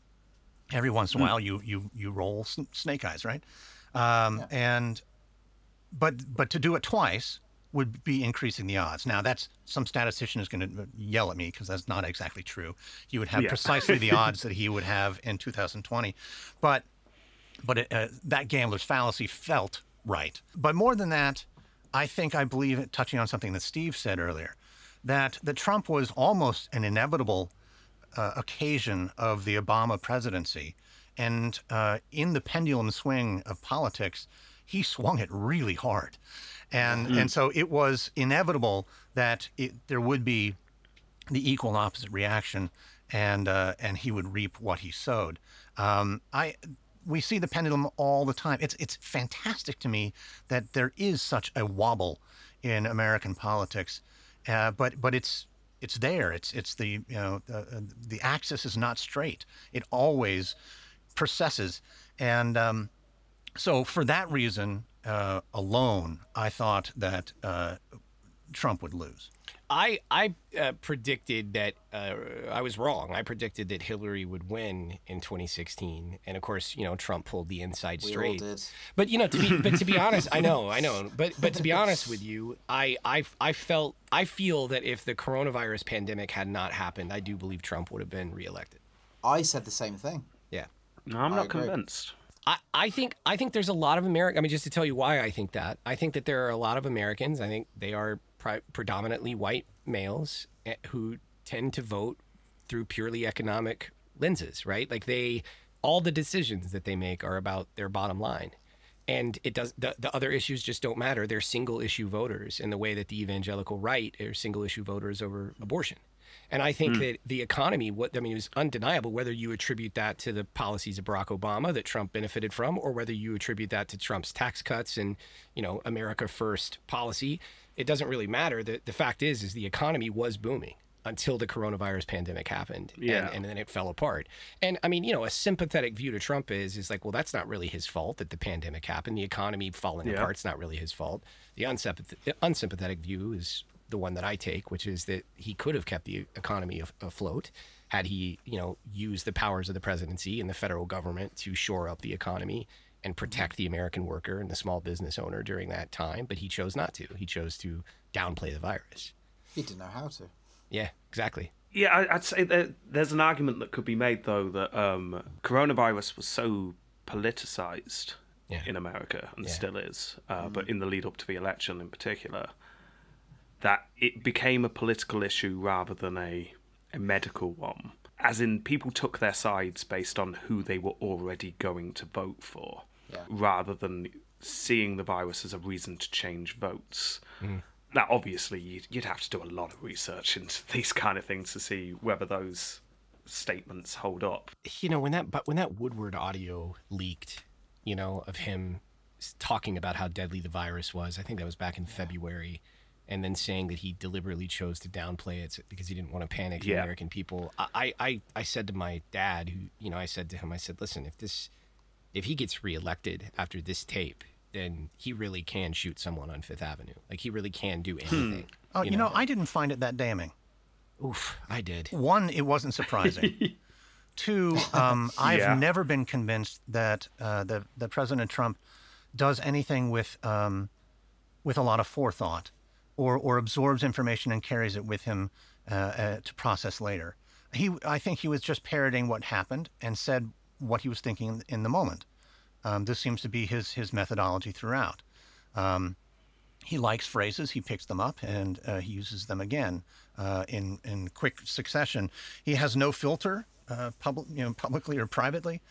Every once in a while, you you you roll snake eyes, right? Um, And but but to do it twice would be increasing the odds. Now that's some statistician is going to yell at me because that's not exactly true. You would have Yeah. precisely the (laughs) odds that he would have in 2020, but but it, uh, that gambler's fallacy felt right. But more than that, I think I believe touching on something that Steve said earlier, that that Trump was almost an inevitable uh, occasion of the Obama presidency, and uh, in the pendulum swing of politics, he swung it really hard, and and so it was inevitable that it, there would be the equal and opposite reaction, and uh, and he would reap what he sowed. Um, I we see the pendulum all the time. It's it's fantastic to me that there is such a wobble in American politics, uh, but but it's it's there. It's it's the you know the, uh, the axis is not straight. It always precesses, and um, so for that reason uh, alone, I thought that uh, Trump would lose. I I uh, predicted that uh, I was wrong. I predicted that Hillary would win in 2016, and of course, you know, Trump pulled the inside we all straight. did. But you know, to be but to be (laughs) honest, I know, I know, but but to be honest with you, I I I felt I feel that if the coronavirus pandemic had not happened, I do believe Trump would have been reelected. I said the same thing. Yeah. No, I'm not agree. convinced. I, I think I think there's a lot of American. I mean, just to tell you why I think that, I think that there are a lot of Americans. I think they are pri- predominantly white males eh, who tend to vote through purely economic lenses, right? Like they, all the decisions that they make are about their bottom line, and it does. The, the other issues just don't matter. They're single issue voters in the way that the evangelical right are single issue voters over abortion. And I think hmm. that the economy, what I mean, it was undeniable whether you attribute that to the policies of Barack Obama that Trump benefited from, or whether you attribute that to Trump's tax cuts and, you know, America First policy. It doesn't really matter. The the fact is, is the economy was booming until the coronavirus pandemic happened, Yeah. and, and then it fell apart. And I mean, you know, a sympathetic view to Trump is is like, well, that's not really his fault that the pandemic happened. The economy falling Yeah. apart, it's not really his fault. The unsympath- unsympathetic view is the one that I take, which is that he could have kept the economy af- afloat had he, you know, used the powers of the presidency and the federal government to shore up the economy and protect the American worker and the small business owner during that time. But he chose not to. He chose to downplay the virus. He didn't know how to. Yeah, exactly. Yeah, I- I'd say that there's an argument that could be made though that um, coronavirus was so politicized Yeah. in America and Yeah. still is, uh, but in the lead up to the election in particular, that it became a political issue rather than a a medical one. As in, people took their sides based on who they were already going to vote for, Yeah. rather than seeing the virus as a reason to change votes. Mm. Now, obviously, you'd, you'd have to do a lot of research into (laughs) these kind of things to see whether those statements hold up. you know when that but when that Woodward audio leaked, you know, of him talking about how deadly the virus was. I think that was back in February, and then saying that he deliberately chose to downplay it because he didn't want to panic the American people. I, I I I said to my dad, who you know, I said to him, I said, listen, if this if he gets reelected after this tape. Then he really can shoot someone on Fifth Avenue. Like he really can do anything. Oh, you, know, I didn't find it that damning. Oof, I did. One, it wasn't surprising. (laughs) Two, um, (laughs) I've Yeah. never been convinced that uh, that that President Trump does anything with um, with a lot of forethought, or or absorbs information and carries it with him uh, uh, to process later. He, I think, he was just parroting what happened and said what he was thinking in, the moment. Um, this seems to be his his methodology throughout. Um, he likes phrases, he picks them up, and uh, he uses them again uh, in in quick succession. He has no filter, uh, public, you know, publicly or privately,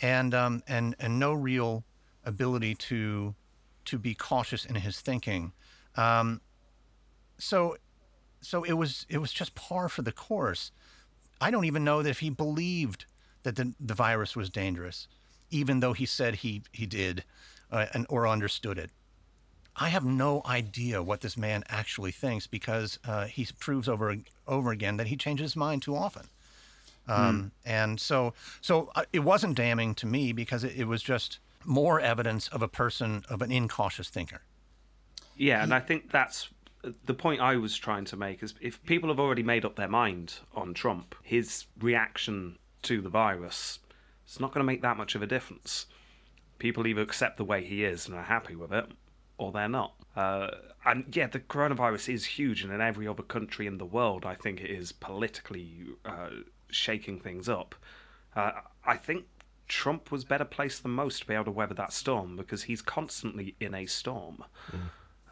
and um, and and no real ability to to be cautious in his thinking. Um, so so it was it was just par for the course. I don't even know that if he believed that the, the virus was dangerous, even though he said he he did, uh, and or understood it. I have no idea what this man actually thinks because uh, he proves over over again that he changes his mind too often. Um, And so, so uh, it wasn't damning to me because it, it was just more evidence of a person of an incautious thinker. Yeah, and I think that's the point I was trying to make is if people have already made up their mind on Trump, his reaction to the virus is not going to make that much of a difference. People either accept the way he is and are happy with it, or they're not. Uh, and yeah, the coronavirus is huge, and in every other country in the world, I think it is politically uh, shaking things up. Uh, I think Trump was better placed than most to be able to weather that storm because he's constantly in a storm.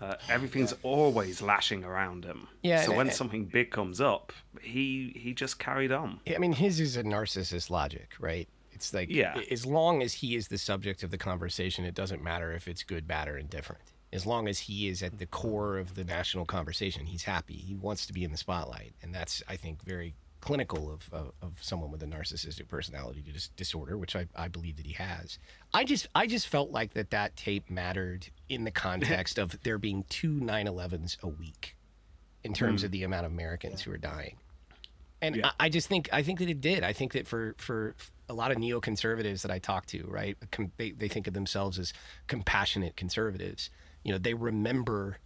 Uh, everything's always lashing around him. Yeah, So when and- something big comes up, he he just carried on. I mean, his is a narcissist logic, right? It's like, Yeah. as long as he is the subject of the conversation, it doesn't matter if it's good, bad, or indifferent. As long as he is at the core of the national conversation, he's happy. He wants to be in the spotlight. And that's, I think, very clinical of, of, of someone with a narcissistic personality dis- disorder, which I, I believe that he has. I just I just felt like that that tape mattered in the context of there being two 9/11s a week in terms hmm. of the amount of Americans who are dying. And Yeah. I, I just think I think that it did. I think that for for a lot of neoconservatives that I talk to, right, com- they they think of themselves as compassionate conservatives. You know, they remember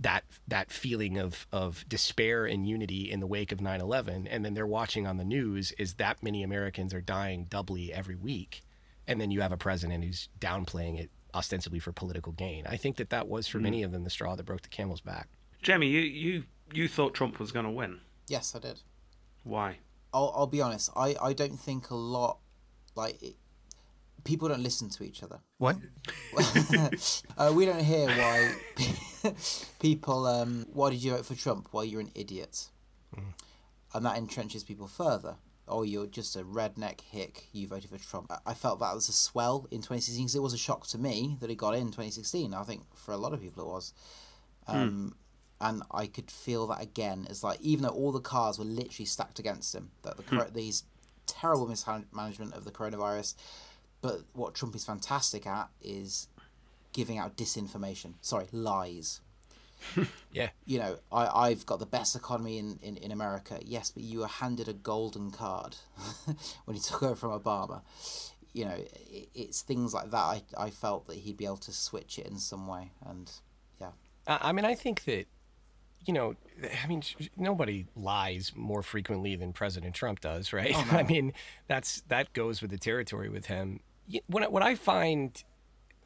that that feeling of of despair and unity in the wake of 9/11 and then they're watching on the news is that many Americans are dying doubly every week and then you have a president who's downplaying it ostensibly for political gain. I think that that was for mm. many of them the straw that broke the camel's back. Jamie, you you you thought Trump was going to win. Yes, I did. Why? I'll, I'll be honest. I, I don't think a lot like it, people don't listen to each other. What? (laughs) uh, we don't hear why (laughs) people. Um, why did you vote for Trump? Well, you're an idiot, and that entrenches people further. Oh, you're just a redneck hick. You voted for Trump. I- felt that was a swell in 2016 because it was a shock to me that he got in 2016. I think for a lot of people it was. Um, And I could feel that again as like even though all the cards were literally stacked against him, that the cor- these terrible mismanagement of the coronavirus, but what Trump is fantastic at is giving out disinformation. Sorry, lies. (laughs) Yeah. You know, I, I've got the best economy in, in, in America. Yes, but you were handed a golden card (laughs) when he took over from Obama. You know, it, it's things like that. I, I felt that he'd be able to switch it in some way. And yeah. I mean, I think that, you know, I mean, nobody lies more frequently than President Trump does, right? Oh, (laughs) I mean, that's that goes with the territory with him. What I- what I find,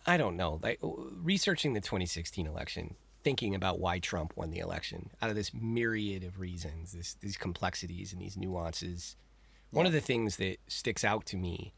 I don't know, like uh, researching the 2016 election, thinking about why Trump won the election, out of this myriad of reasons, this these complexities and these nuances. One of the things that sticks out to me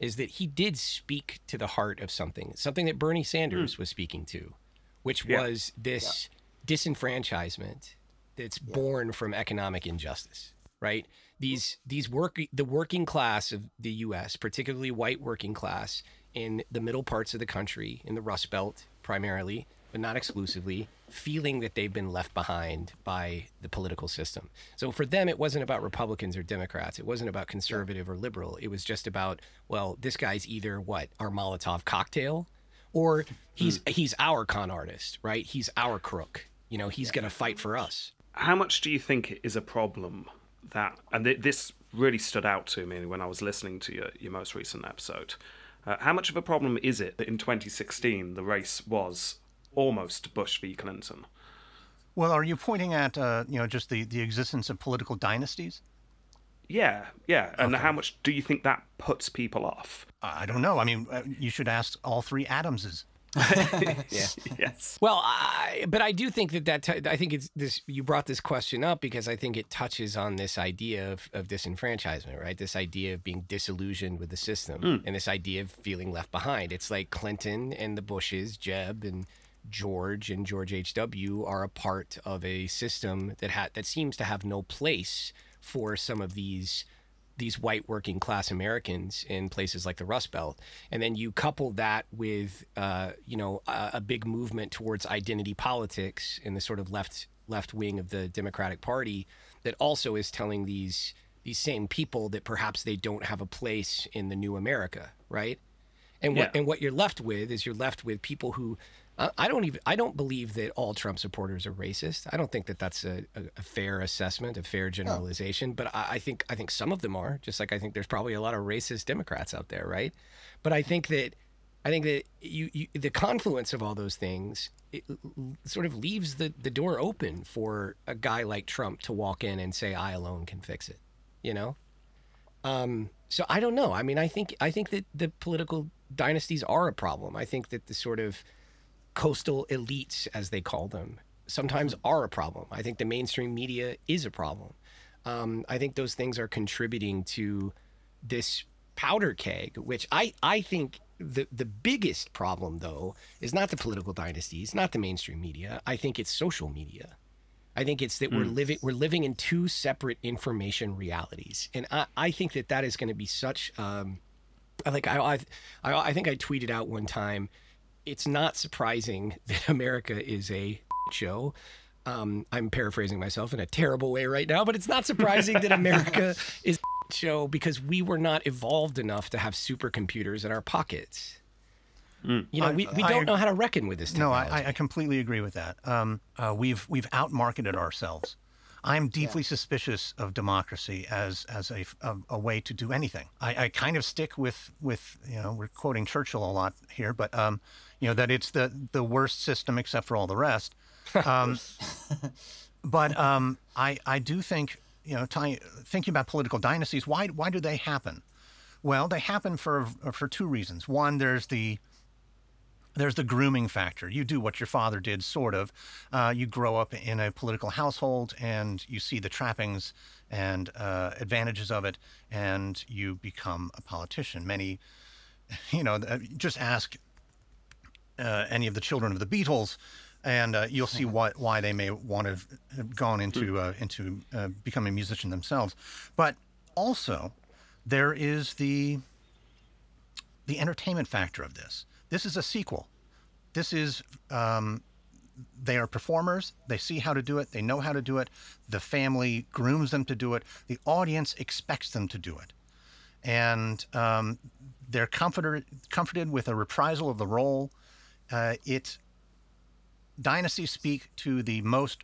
is that he did speak to the heart of something, something that Bernie Sanders hmm. was speaking to, which Yeah. was this disenfranchisement that's born from economic injustice, right? These these work the working class of the US, particularly white working class in the middle parts of the country, in the Rust Belt primarily, but not exclusively, feeling that they've been left behind by the political system. So for them, it wasn't about Republicans or Democrats. It wasn't about conservative or liberal. It was just about, well, this guy's either what, our Molotov cocktail, or he's hmm. he's our con artist, right? He's our crook. You know, he's gonna fight for us. How much do you think is a problem that, and th- this really stood out to me when I was listening to your, your most recent episode. Uh, how much of a problem is it that in 2016 the race was almost Bush v. Clinton? Well, are you pointing at uh, you know just the, the existence of political dynasties? Yeah, yeah. And how much do you think that puts people off? I don't know. I mean, uh, you should ask all three Adamses. (laughs) Yeah. Yes. Well, I, but I do think that that t- I think it's this. You brought this question up because I think it touches on this idea of, of disenfranchisement, right? This idea of being disillusioned with the system, hmm. and this idea of feeling left behind. It's like Clinton and the Bushes, Jeb and George and George H. W. are a part of a system that ha- that seems to have no place for some of these these white working class Americans in places like the Rust Belt, and then you couple that with uh, you know a, a big movement towards identity politics in the sort of left left wing of the Democratic Party that also is telling these these same people that perhaps they don't have a place in the new America, right? And what Yeah. and what you're left with is you're left with people who I don't even I don't believe that all Trump supporters are racist. I don't think that that's a, a, a fair assessment, a fair generalization. But I, I think I think some of them are. Just like I think there's probably a lot of racist Democrats out there, right? But I think that I think that you, you the confluence of all those things it sort of leaves the, the door open for a guy like Trump to walk in and say I alone can fix it. You know. Um, so I don't know. I mean, I think I think that the political dynasties are a problem. I think that the sort of coastal elites, as they call them, sometimes are a problem. I think the mainstream media is a problem. Um, I think those things are contributing to this powder keg, which I, I think the the biggest problem though is not the political dynasties, not the mainstream media. I think it's social media. I think it's that we're living we're living in two separate information realities, and I, I think that that is going to be such. Um, I like I I I think I tweeted out one time. It's not surprising (laughs) that America is a (laughs) show. Um, I'm paraphrasing myself in a terrible way right now, but it's not surprising that America (laughs) is a show because we were not evolved enough to have supercomputers in our pockets. You know, I- we, we don't know how to reckon with this No. I, I completely agree with that. Um, uh, we've we've outmarketed ourselves. I'm deeply suspicious of democracy as as a, a, a way to do anything. I, I kind of stick with with you know we're quoting Churchill a lot here, but um, you know that it's the the worst system except for all the rest. (laughs) Um, (laughs) but um, I I do think you know ty- thinking about political dynasties. Why why do they happen? Well, they happen for for two reasons. One, there's the there's the grooming factor. You do what your father did, sort of. Uh, you grow up in a political household and you see the trappings and uh, advantages of it, and you become a politician. Many, (laughs) you know, uh, just ask uh, any of the children of the Beatles, and uh, you'll see what why they may want to have gone into uh, into uh, becoming a musician themselves. But also, there is the the entertainment factor of this. This is a sequel. This is um, they are performers. They see how to do it. They know how to do it. The family grooms them to do it. The audience expects them to do it, and um, they're comforted comforted with a reprisal of the role. Uh, it dynasties speak to the most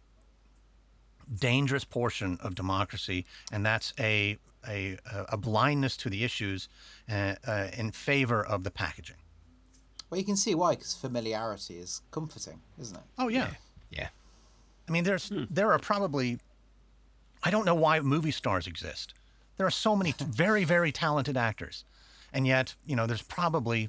dangerous portion of democracy, and that's a a, a blindness to the issues uh, uh, in favor of the packaging. Well, you can see why, because familiarity is comforting, isn't it? Oh yeah. yeah. I mean, there's there are probably I don't know why movie stars exist. There are so many (laughs) very very talented actors, and yet you know there's probably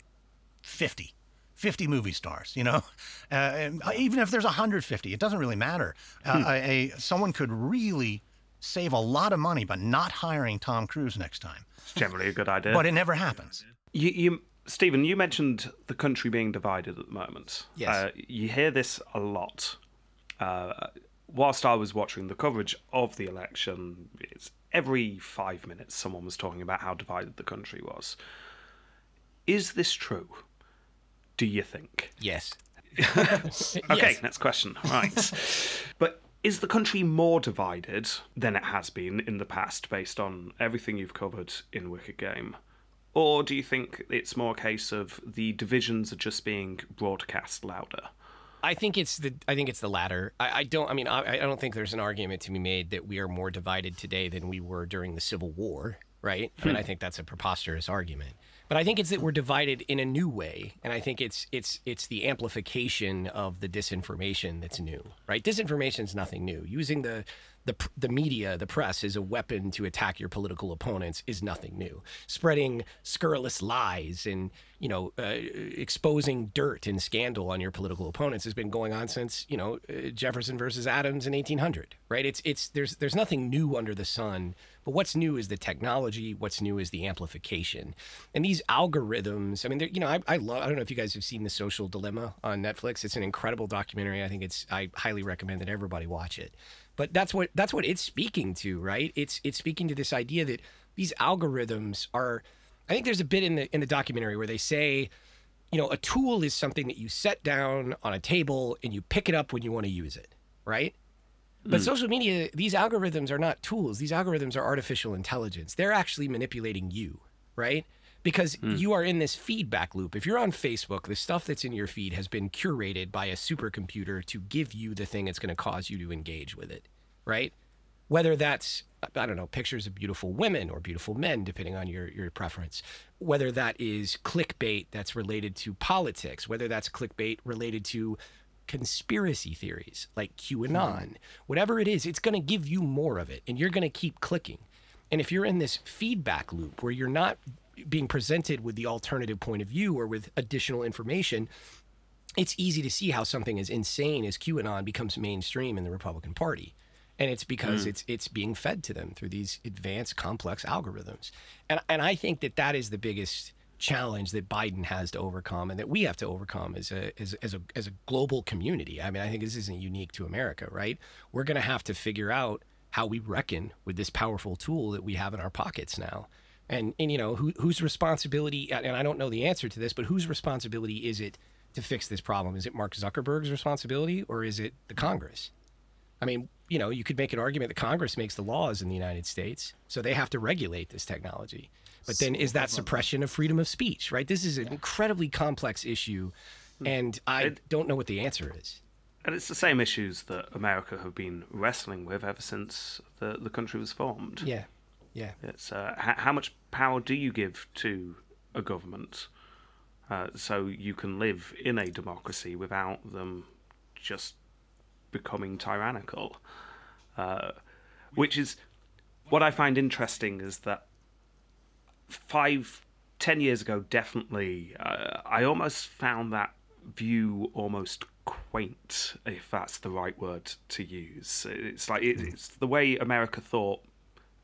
50, 50 movie stars. You know, (laughs) uh, and even if there's 150, it doesn't really matter. Uh, a, a someone could really save a lot of money by not hiring Tom Cruise next time, It's generally a good idea. but it never happens. You, you, Stephen, you mentioned the country being divided at the moment. Yes. Uh, you hear this a lot. Uh, whilst I was watching the coverage of the election, it's every five minutes someone was talking about how divided the country was. Is this true? Do you think? Yes. (laughs) Okay, Yes. next question. Right. (laughs) but is the country more divided than it has been in the past based on everything you've covered in Wicked Game? Or do you think it's more a case of the divisions are just being broadcast louder? I think it's the I think it's the latter. I, I don't. I mean, I, I don't think there's an argument to be made that we are more divided today than we were during the Civil War, right? I mean, hmm. I think that's a preposterous argument. But I think it's that we're divided in a new way, and I think it's it's it's the amplification of the disinformation that's new, right? Disinformation is nothing new. Using the the the media, the press, is a weapon to attack your political opponents is nothing new. Spreading scurrilous lies and you know uh, exposing dirt and scandal on your political opponents has been going on since you know uh, Jefferson versus Adams in 1800. Right? It's it's there's there's nothing new under the sun. But what's new is the technology. What's new is the amplification, and these algorithms. I mean, you know, I, I love. I don't know if you guys have seen the Social Dilemma on Netflix. It's an incredible documentary. I think it's. I highly recommend that everybody watch it but that's what that's what it's speaking to, right? It's it's speaking to this idea that these algorithms are. I think there's a bit in the in the documentary where they say, you know, a tool is something that you set down on a table and you pick it up when you want to use it, right? But mm. social media, these algorithms are not tools. These algorithms are artificial intelligence. They're actually manipulating you, right? Because mm. you are in this feedback loop. If you're on Facebook, the stuff that's in your feed has been curated by a supercomputer to give you the thing that's going to cause you to engage with it, right? Whether that's I don't know, pictures of beautiful women or beautiful men, depending on your, your preference. Whether that is clickbait that's related to politics, whether that's clickbait related to conspiracy theories like QAnon, mm. whatever it is, it's going to give you more of it and you're going to keep clicking. And if you're in this feedback loop where you're not being presented with the alternative point of view or with additional information, it's easy to see how something as insane as QAnon becomes mainstream in the Republican Party. And it's because mm. it's it's being fed to them through these advanced, complex algorithms. And and I think that that is the biggest challenge that Biden has to overcome and that we have to overcome as a as, as a as a global community. I mean, I think this isn't unique to America, right? We're going to have to figure out how we reckon with this powerful tool that we have in our pockets now and and you know who, whose responsibility and i don't know the answer to this but whose responsibility is it to fix this problem is it mark zuckerberg's responsibility or is it the congress i mean you know you could make an argument that congress makes the laws in the united states so they have to regulate this technology but then is that suppression of freedom of speech right this is an incredibly complex issue hmm. and i don't know what the answer is and it's the same issues that America have been wrestling with ever since the, the country was formed. Yeah. Yeah. It's uh, h- how much power do you give to a government uh, so you can live in a democracy without them just becoming tyrannical? Uh, which is what I find interesting is that five, ten years ago, definitely, uh, I almost found that view almost quaint, if that's the right word to use. It's like it, it's the way America thought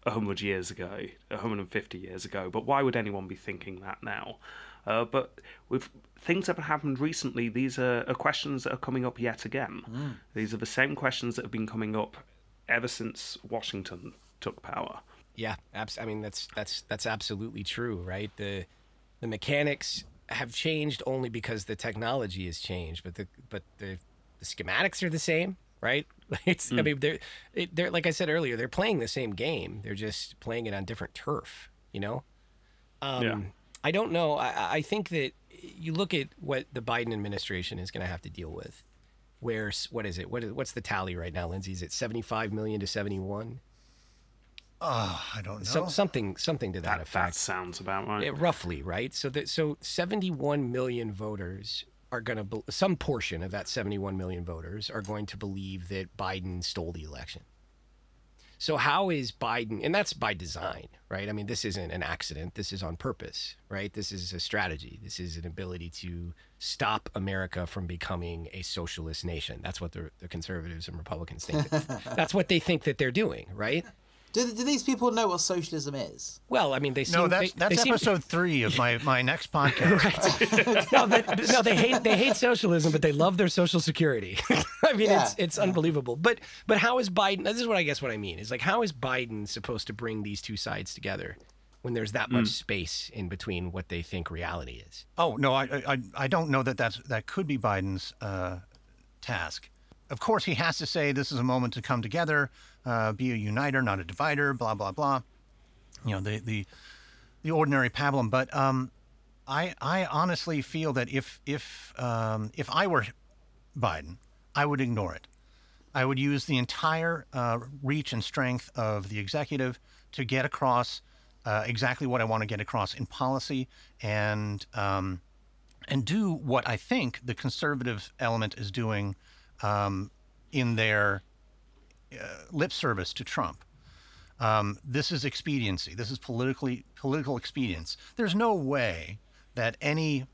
100 years ago, 150 years ago, but why would anyone be thinking that now? Uh, but with things that have happened recently, these are, are, questions that are coming up yet again. Mm. These are the same questions that have been coming up ever since Washington took power. Yeah, abs- I mean that's that's that's absolutely true, right? The the mechanics have changed only because the technology has changed, but the but the the schematics are the same, right? (laughs) It's mm. I mean they're they're like I said earlier they're playing the same game they're just playing it on different turf you know. Um, yeah. I don't know. I, I think that you look at what the Biden administration is going to have to deal with. Where what is it? What is, what's the tally right now, Lindsay? Is it seventy five million to seventy one? Uh, I don't know. So, something something to that, that effect. That sounds about right. It, roughly, right? So that so 71 million voters are going to be- some portion of that 71 million voters are going to believe that Biden stole the election. So how is Biden and that's by design, right? I mean, this isn't an accident. This is on purpose, right? This is a strategy. This is an ability to stop America from becoming a socialist nation. That's what the, the conservatives and Republicans think. (laughs) that's what they think that they're doing, right? Do, do these people know what socialism is? Well, I mean, they seem, no. That's they, that's they episode seem... three of my, my next podcast. (laughs) right. no, they, no, they hate they hate socialism, but they love their social security. (laughs) I mean, yeah. it's it's yeah. unbelievable. But but how is Biden? This is what I guess what I mean is like how is Biden supposed to bring these two sides together? When there's that much mm. space in between what they think reality is. Oh no, I I, I don't know that that's that could be Biden's uh, task of course, he has to say this is a moment to come together, uh, be a uniter, not a divider, blah blah blah. You know the the the ordinary pablum. But um, I I honestly feel that if if um, if I were Biden, I would ignore it. I would use the entire uh, reach and strength of the executive to get across uh, exactly what I want to get across in policy and um, and do what I think the conservative element is doing um, in their uh, lip service to Trump. Um, this is expediency. This is politically political expedience. There's no way that any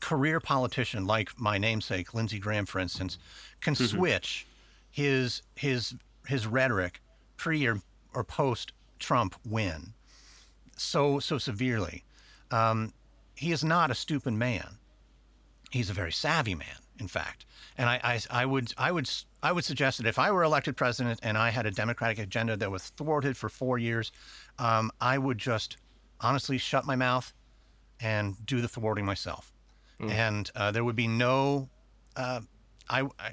career politician like my namesake Lindsey Graham, for instance, can mm-hmm. switch his his his rhetoric pre or, or post Trump win so so severely. Um, he is not a stupid man. He's a very savvy man, in fact. And I, I, I would I would I would suggest that if I were elected president and I had a Democratic agenda that was thwarted for four years, um, I would just honestly shut my mouth and do the thwarting myself. Mm. And uh, there would be no, uh, I, I,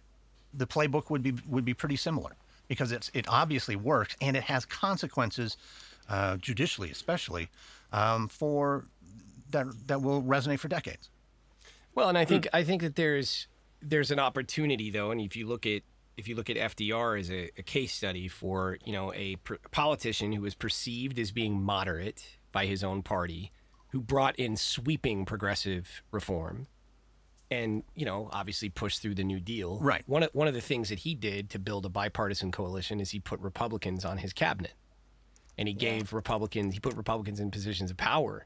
the playbook would be would be pretty similar because it's it obviously works and it has consequences, uh, judicially especially, um, for that that will resonate for decades. Well, and I think mm. I think that there's there's an opportunity though, and if you look at if you look at FDR as a, a case study for you know a pr- politician who was perceived as being moderate by his own party, who brought in sweeping progressive reform, and you know obviously pushed through the New Deal. Right. One of one of the things that he did to build a bipartisan coalition is he put Republicans on his cabinet, and he yeah. gave Republicans he put Republicans in positions of power.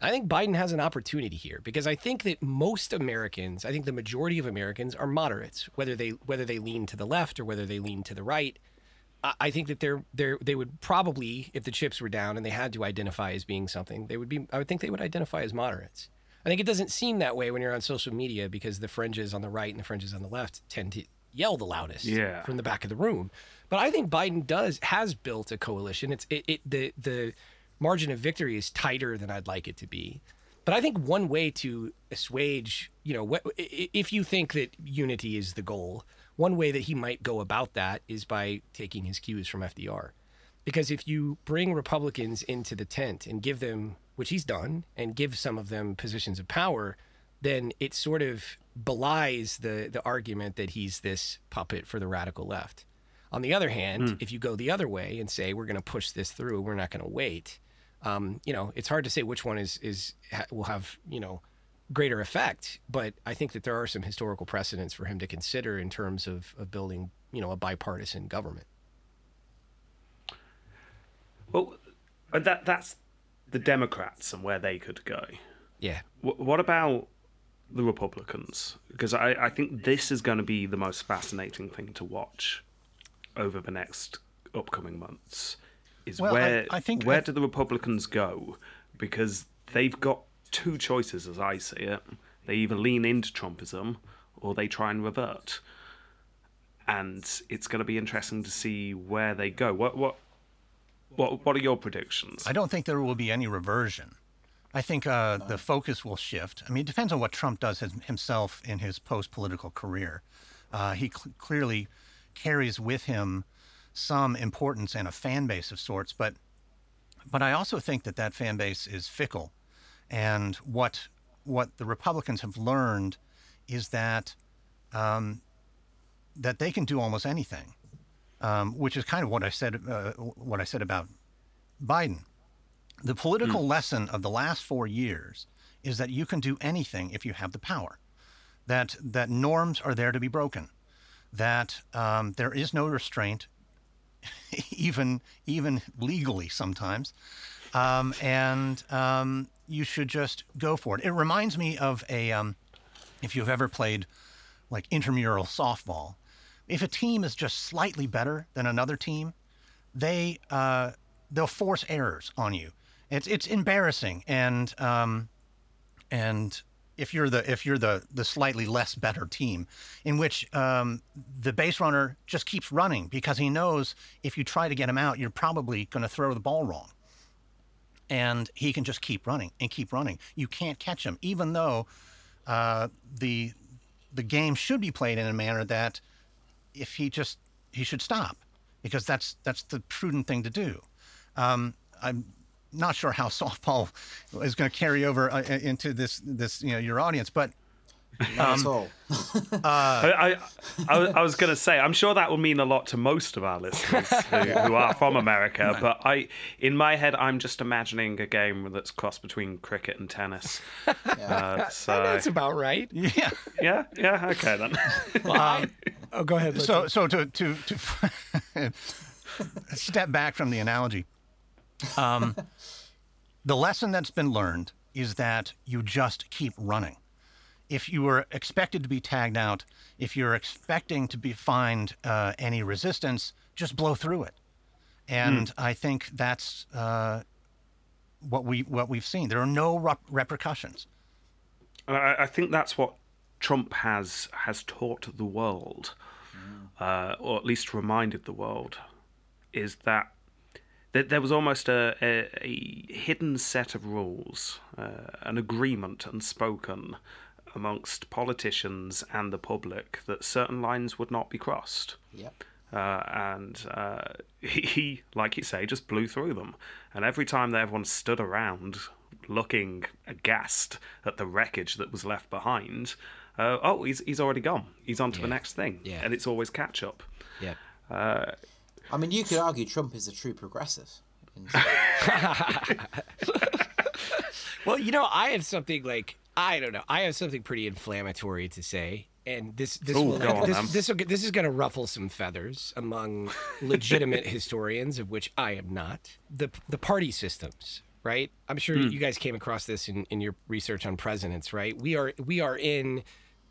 I think Biden has an opportunity here because I think that most Americans, I think the majority of Americans are moderates, whether they whether they lean to the left or whether they lean to the right. I think that they're they they would probably, if the chips were down and they had to identify as being something, they would be. I would think they would identify as moderates. I think it doesn't seem that way when you're on social media because the fringes on the right and the fringes on the left tend to yell the loudest yeah. from the back of the room. But I think Biden does has built a coalition. It's it, it the the margin of victory is tighter than I'd like it to be. But I think one way to assuage, you know, what, if you think that unity is the goal, one way that he might go about that is by taking his cues from FDR. Because if you bring Republicans into the tent and give them, which he's done, and give some of them positions of power, then it sort of belies the, the argument that he's this puppet for the radical left. On the other hand, mm. if you go the other way and say we're going to push this through, we're not going to wait, um, you know, it's hard to say which one is is will have you know greater effect. But I think that there are some historical precedents for him to consider in terms of, of building you know a bipartisan government. Well, uh, that that's the Democrats and where they could go. Yeah. W- what about the Republicans? Because I, I think this is going to be the most fascinating thing to watch over the next upcoming months is well, where I, I think where I... do the Republicans go? Because they've got two choices, as I see it. They either lean into Trumpism or they try and revert. And it's going to be interesting to see where they go. What what what what are your predictions? I don't think there will be any reversion. I think uh, the focus will shift. I mean, it depends on what Trump does himself in his post-political career. Uh, he cl- clearly carries with him some importance and a fan base of sorts, but but I also think that that fan base is fickle, and what what the Republicans have learned is that um, that they can do almost anything, um, which is kind of what I said uh, what I said about Biden. The political mm. lesson of the last four years is that you can do anything if you have the power. That that norms are there to be broken. That um, there is no restraint (laughs) even even legally sometimes. Um, and um, you should just go for it. It reminds me of a um, if you've ever played like intramural softball. If a team is just slightly better than another team, they uh, they'll force errors on you. It's it's embarrassing and um, and if you're the if you're the the slightly less better team, in which um, the base runner just keeps running because he knows if you try to get him out, you're probably going to throw the ball wrong, and he can just keep running and keep running. You can't catch him, even though uh, the the game should be played in a manner that if he just he should stop because that's that's the prudent thing to do. Um, I'm not sure how (laughs) softball is going to carry over uh, into this this you know your audience, but. Um, uh, (laughs) (laughs) I, I, I, was going to say, I'm sure that will mean a lot to most of our listeners who, who are from America. But I, in my head, I'm just imagining a game that's crossed between cricket and tennis. Yeah. Uh, so, that's about right. Yeah. Yeah. Yeah. Okay then. Well, um, oh, go ahead. So, so to to to step back from the analogy. Um, (laughs) the lesson that's been learned is that you just keep running. If you were expected to be tagged out, if you're expecting to be find uh, any resistance, just blow through it. And I think that's uh, what we what we've seen. There are no rep- repercussions. And I, I think that's what Trump has has taught the world, uh, or at least reminded the world, is that that there was almost a, a, a hidden set of rules, uh, an agreement unspoken amongst politicians and the public that certain lines would not be crossed. Yep. Uh, and uh, (laughs) he, like you say, just blew through them. And every time that everyone stood around looking aghast at the wreckage that was left behind, uh, oh, he's he's already gone. He's on to the next thing, Yeah. and it's always catch up. Yeah. I mean, you could argue Trump is a true progressive. (laughs) Well, you know, I have something like I don't know. I have something pretty inflammatory to say, and this this Ooh, will, go on, this, this, will, this is going to ruffle some feathers among (laughs) legitimate historians, of which I am not. The the party systems, right? I'm sure Hmm. you guys came across this in, in your research on presidents, right? We are we are in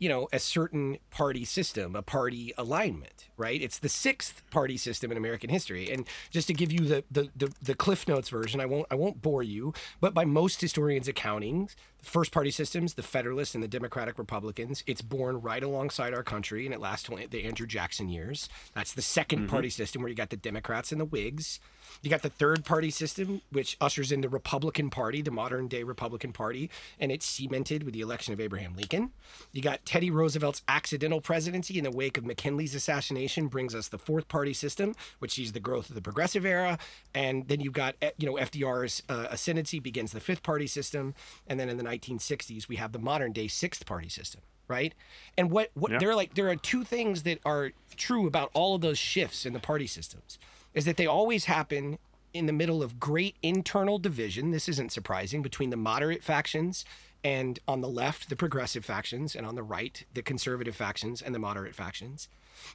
you know a certain party system, a party alignment, right? It's the sixth party system in American history. And just to give you the the, the, the Cliff Notes version, I won't I won't bore you, but by most historians' accounting, the first party systems, the Federalists and the Democratic Republicans, it's born right alongside our country, and it lasts 20, the Andrew Jackson years. That's the 2nd party system where you got the Democrats and the Whigs. You got the third party system, which ushers in the Republican Party, the modern day Republican Party, and it's cemented with the election of Abraham Lincoln. You got Teddy Roosevelt's accidental presidency in the wake of McKinley's assassination, brings us the fourth party system, which sees the growth of the progressive era. And then you've got, eh, you know, FDR's uh, ascendancy begins the fifth party system. And then in the 1960s, we have the modern day sixth party system. Right, and what what Yeah. there are like there are two things that are true about all of those shifts in the party systems is that they always happen in the middle of great internal division. This isn't surprising between the moderate factions and on the left, the progressive factions, and on the right, the conservative factions and the moderate factions.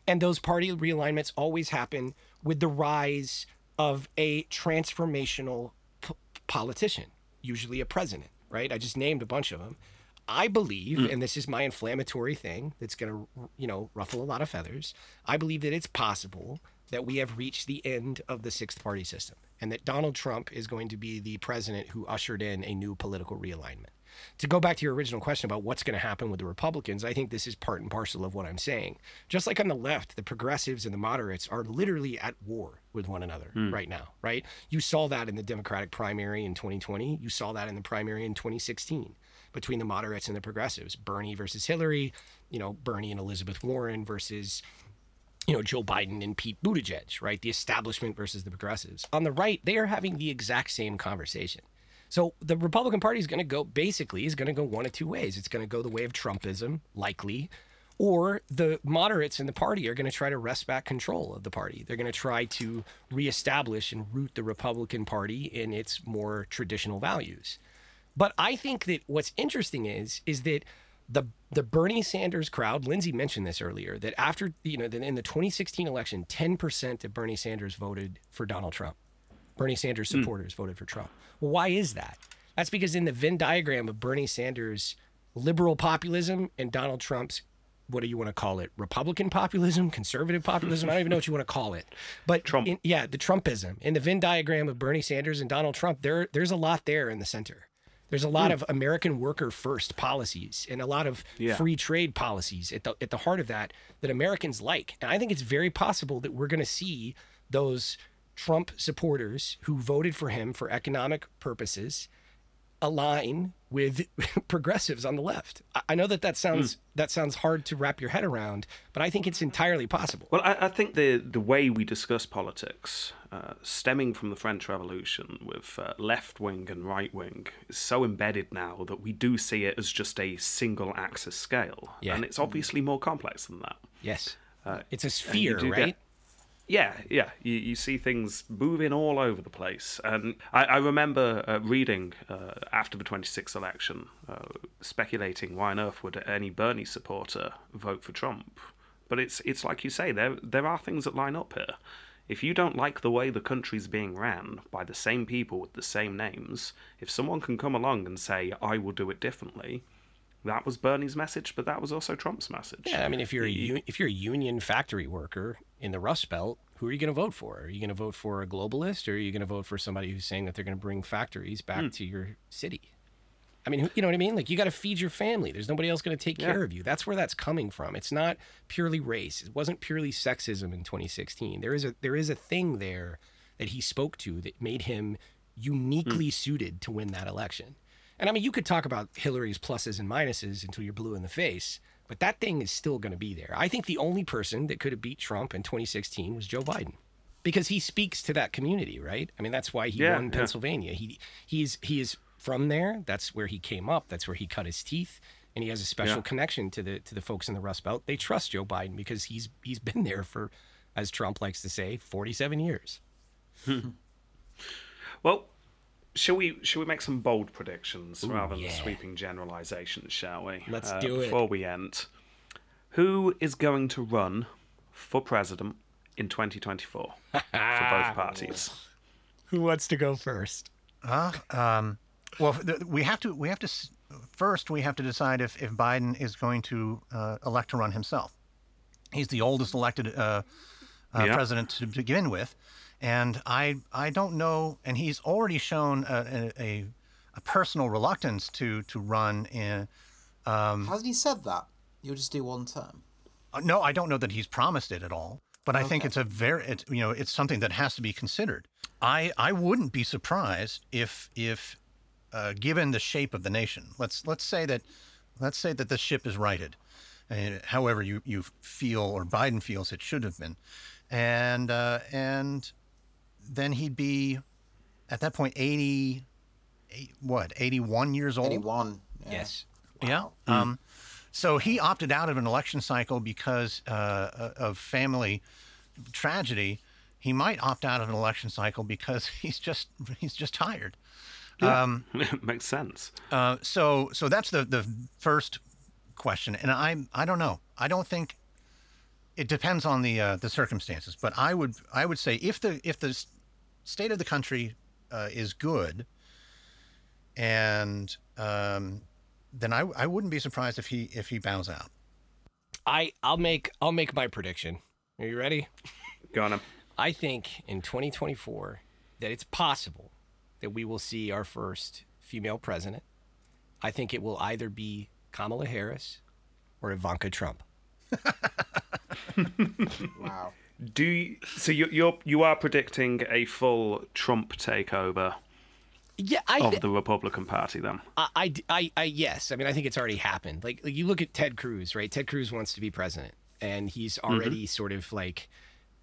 And those party realignments always happen with the rise of a transformational p- politician, usually a president, right? I just named a bunch of them. I believe, mm. and this is my inflammatory thing that's going to, you know, ruffle a lot of feathers. I believe that it's possible that we have reached the end of the sixth party system and that Donald Trump is going to be the president who ushered in a new political realignment. To go back to your original question about what's going to happen with the Republicans, I think this is part and parcel of what I'm saying. Just like on the left, the progressives and the moderates are literally at war with one another hmm. right now, right? You saw that in the Democratic primary in 2020. You saw that in the primary in 2016 between the moderates and the progressives, Bernie versus Hillary, you know, Bernie and Elizabeth Warren versus you know, Joe Biden and Pete Buttigieg, right? The establishment versus the progressives. On the right, they are having the exact same conversation. So the Republican Party is going to go basically is going to go one of two ways. It's going to go the way of Trumpism, likely, or the moderates in the party are going to try to wrest back control of the party. They're going to try to reestablish and root the Republican Party in its more traditional values. But I think that what's interesting is is that the the Bernie Sanders crowd, Lindsay mentioned this earlier, that after you know in the 2016 election, 10% of Bernie Sanders voted for Donald Trump. Bernie Sanders hmm. supporters voted for Trump. Well, why is that? That's because in the Venn diagram of Bernie Sanders' liberal populism and Donald Trump's what do you want to call it? Republican populism, conservative populism? I don't even know what you want to call it. But Trump. in- yeah, the Trumpism. In the Venn diagram of Bernie Sanders and Donald Trump, there there's a lot there in the center. There's a lot hmm. of American worker first policies and a lot of Yeah. free trade policies at the at the heart of that that Americans like. And I think it's very possible that we're going to see those Trump supporters who voted for him for economic purposes align with (laughs) progressives on the left. I- know that that sounds that sounds hard to wrap your head around, but I think it's entirely possible. Well, I, I think the the way we discuss politics, uh, stemming from the French Revolution, with uh, left wing and right wing, is so embedded now that we do see it as just a single axis scale, Yeah. and it's obviously more complex than that. Yes. Uh, it's a sphere, right? get- yeah, yeah. You, you see things moving all over the place. And I, I remember uh, reading uh, after the 26th election, uh, speculating why on earth would any Bernie supporter vote for Trump? But it's it's like you say, there there are things that line up here. if you don't like the way the country's being ran by the same people with the same names, if someone can come along and say, I will do it differently, that was Bernie's message, but that was also Trump's message. Yeah, I mean, if you're a u- if you're a union factory worker in the Rust Belt, who are you going to vote for? Are you going to vote for a globalist, or are you going to vote for somebody who's saying that they're going to bring factories back Hmm. to your city? I mean, you know what I mean? Like, you got to feed your family. There's nobody else going to take Yeah. care of you. That's where that's coming from. It's not purely race. It wasn't purely sexism in 2016. There is a there is a thing there that he spoke to that made him uniquely suited to win that election. And I mean, you could talk about Hillary's pluses and minuses until you're blue in the face, but that thing is still going to be there. I think the only person that could have beat Trump in 2016 was Joe Biden. Because he speaks to that community, right? I mean, that's why he Yeah, won yeah. Pennsylvania. He he's he is from there. That's where he came up. That's where he cut his teeth, and he has a special Yeah. connection to the to the folks in the Rust Belt. They trust Joe Biden because he's he's been there for, as Trump likes to say, 47 years. (laughs) Well, shall we shall we make some bold predictions rather than yeah. sweeping generalizations, shall we? Let's Uh, do it. Before we end, who is going to run for president in 2024 for both (laughs) parties? Who wants to go first? Uh, um, well, th- we have to. We have to. s- First, we have to decide if, if Biden is going to uh, elect to run himself. He's the oldest elected uh, uh, Yeah. president to begin with, and I I don't know. And he's already shown a, a, a, personal reluctance to to run in. Um, Hasn't he said that? You'll just do one term. Uh, No, I don't know that he's promised it at all. But I think it's a very, it's, you know, it's something that has to be considered. I I wouldn't be surprised if if uh, given the shape of the nation, let's let's say that let's say that the ship is righted, uh, however you you feel or Biden feels it should have been, and uh, and then he'd be at that point 80, eight, what 81 years old. Anyone? Yeah. Yes. Yeah. Um, so he opted out of an election cycle because uh, of family tragedy. He might opt out of an election cycle because (laughs) he's just he's just tired. Um, (laughs) Makes sense. uh, so so that's the the first question, and I I don't know. I don't think it depends on the uh, the circumstances, but I would I would say if the if the s- state of the country uh, is good, and um, then I I wouldn't be surprised if he if he bows out. I I'll make I'll make my prediction. Are you ready? Go on. Em. I think in 2024 that it's possible that we will see our first female president. I think it will either be Kamala Harris or Ivanka Trump. (laughs) Wow. Do you, so you you're you are predicting a full Trump takeover Yeah, I, of the Republican Party then? I, I, I, I- yes. I mean, I think it's already happened. Like, like you look at Ted Cruz, right? Ted Cruz wants to be president, and he's mm-hmm. already sort of like,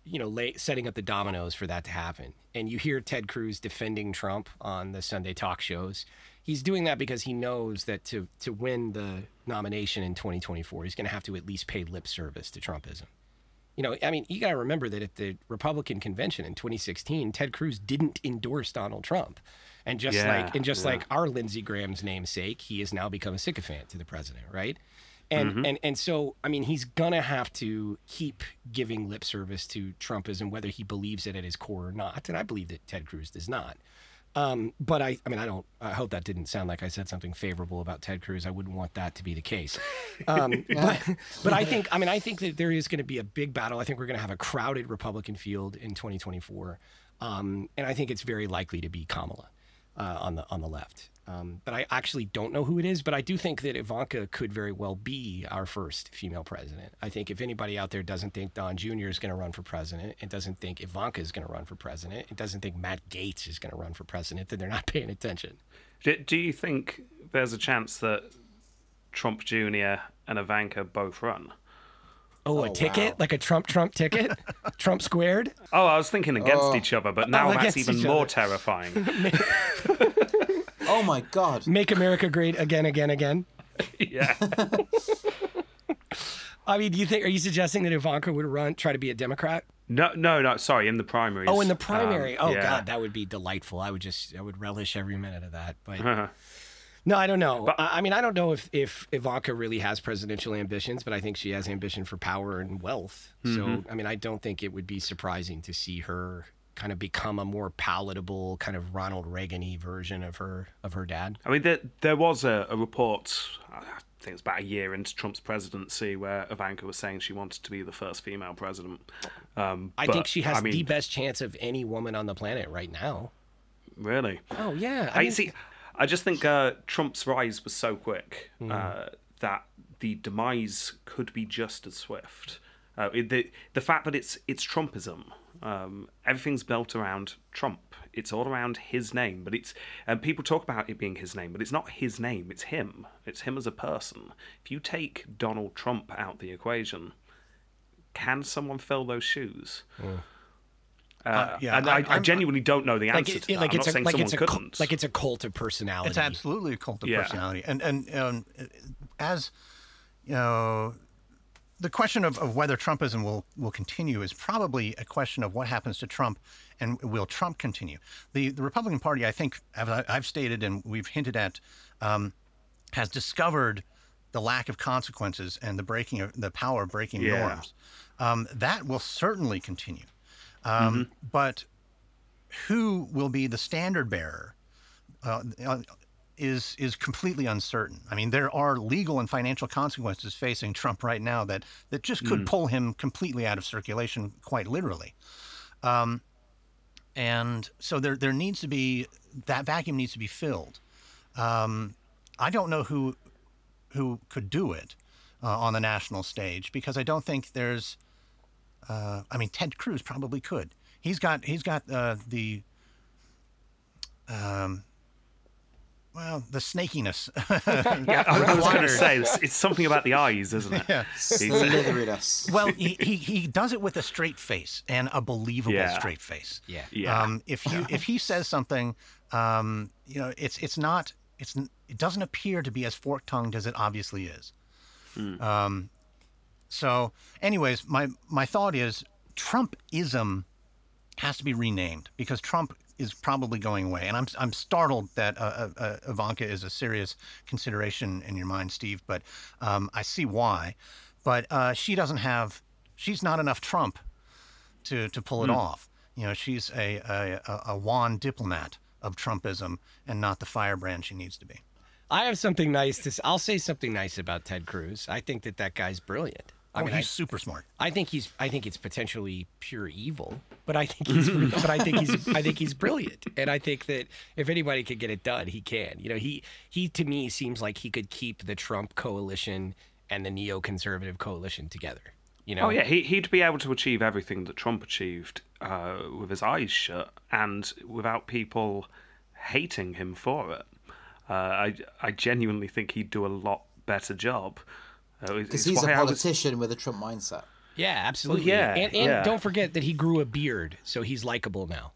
you know, lay, setting up the dominoes for that to happen. And you hear Ted Cruz defending Trump on the Sunday talk shows. He's doing that because he knows that to to win the nomination in 2024, he's going to have to at least pay lip service to Trumpism. You know, I mean, you got to remember that at the Republican convention in 2016, Ted Cruz didn't endorse Donald Trump. And just Yeah, like and just yeah. like our Lindsey Graham's namesake, he has now become a sycophant to the president, right? And mm-hmm. and and so I mean he's gonna have to keep giving lip service to Trumpism, whether he believes it at his core or not. And I believe that Ted Cruz does not. Um, but I, I mean, I don't. I hope that didn't sound like I said something favorable about Ted Cruz. I wouldn't want that to be the case. Um, (laughs) but, but I think, I mean, I think that there is going to be a big battle. I think we're going to have a crowded Republican field in 2024, um, and I think it's very likely to be Kamala uh, on the on the left. Um, but I actually don't know who it is. But I do think that Ivanka could very well be our first female president. I think if anybody out there doesn't think Don Jr. is going to run for president, and doesn't think Ivanka is going to run for president, and doesn't think Matt Gaetz is going to run for president, then they're not (laughs) paying attention. Do, do you think there's a chance that Trump Jr. and Ivanka both run? Oh, a Oh, ticket wow. like a Trump Trump ticket, (laughs) Trump squared. Oh, I was thinking against Oh. each other, but now that's against even each more other. terrifying. (laughs) (laughs) Oh my god. Make America great again, again, again. yeah. I mean, do you think? Are you suggesting that Ivanka would run, try to be a Democrat? No, no, no. Sorry, in the primaries. Oh, in the Um, primary. oh yeah. God, that would be delightful. I would just, I would relish every minute of that. But, No, I don't know. But, I mean, I don't know if, if Ivanka really has presidential ambitions, but I think she has ambition for power and wealth. Mm-hmm. So, I mean, I don't think it would be surprising to see her kind of become a more palatable kind of Ronald Reagan-y version of her of her dad. I mean, there there was a, a report. I think it's about a year into Trump's presidency where Ivanka was saying she wanted to be the first female president. Um, I but, think she has I mean, the best chance of any woman on the planet right now. Really? Oh yeah. I, I mean, see. I just think uh, Trump's rise was so quick mm. uh, that the demise could be just as swift. Uh, the the fact that it's it's Trumpism, um, everything's built around Trump. It's all around his name, but it's and people talk about it being his name, but it's not his name. It's him. It's him as a person. If you take Donald Trump out the equation, can someone fill those shoes? Mm. Uh, uh, yeah, and I, I, genuinely don't know the answer like it, to that. Like I'm it's not a, like it's a couldn't. like it's a cult of personality. It's absolutely a cult of yeah. personality, and and um, as you know, the question of, of whether Trumpism will will continue is probably a question of what happens to Trump, and will Trump continue? The the Republican Party, I think, I've stated and we've hinted at, um, has discovered the lack of consequences and the breaking of the power of breaking yeah. norms. Um, that will certainly continue. Um, mm-hmm. But who will be the standard bearer uh, uh, is is completely uncertain. I mean, there are legal and financial consequences facing Trump right now that that just could mm. pull him completely out of circulation, quite literally. Um, and so there there needs to be that vacuum needs to be filled. Um, I don't know who who could do it uh, on the national stage because I don't think there's uh, I mean, Ted Cruz probably could. He's got he's got uh, the um, well, the snakiness. (laughs) (laughs) yeah, I, was going to say it's something about the eyes, isn't it? Yeah, slitheriness. (laughs) well, he, he he does it with a straight face and a believable yeah. straight face. Yeah, yeah. Um, if you if he says something, um, you know, it's it's not it's it doesn't appear to be as fork tongued as it obviously is. Mm. Um, so, anyways, my my thought is Trumpism has to be renamed because Trump is probably going away, and I'm I'm startled that uh, uh, uh, Ivanka is a serious consideration in your mind, Steve. But um, I see why. But uh, she doesn't have she's not enough Trump to to pull it mm. off. You know, she's a, a a wand diplomat of Trumpism and not the firebrand she needs to be. I have something nice to. I'll say something nice about Ted Cruz. I think that that guy's brilliant. I oh, mean, he's I, super smart. I think he's. I think it's potentially pure evil, but I think he's. but I think he's. I think he's brilliant, and I think that if anybody could get it done, he can. You know, he he to me seems like he could keep the Trump coalition and the neoconservative coalition together. You know? Oh yeah, he he'd be able to achieve everything that Trump achieved uh, with his eyes shut and without people hating him for it. Uh, I I genuinely think he'd do a lot better job. Because uh, he's a politician was... with a Trump mindset. Yeah, absolutely. Well, yeah, and, and yeah. don't forget that he grew a beard, so he's likable now.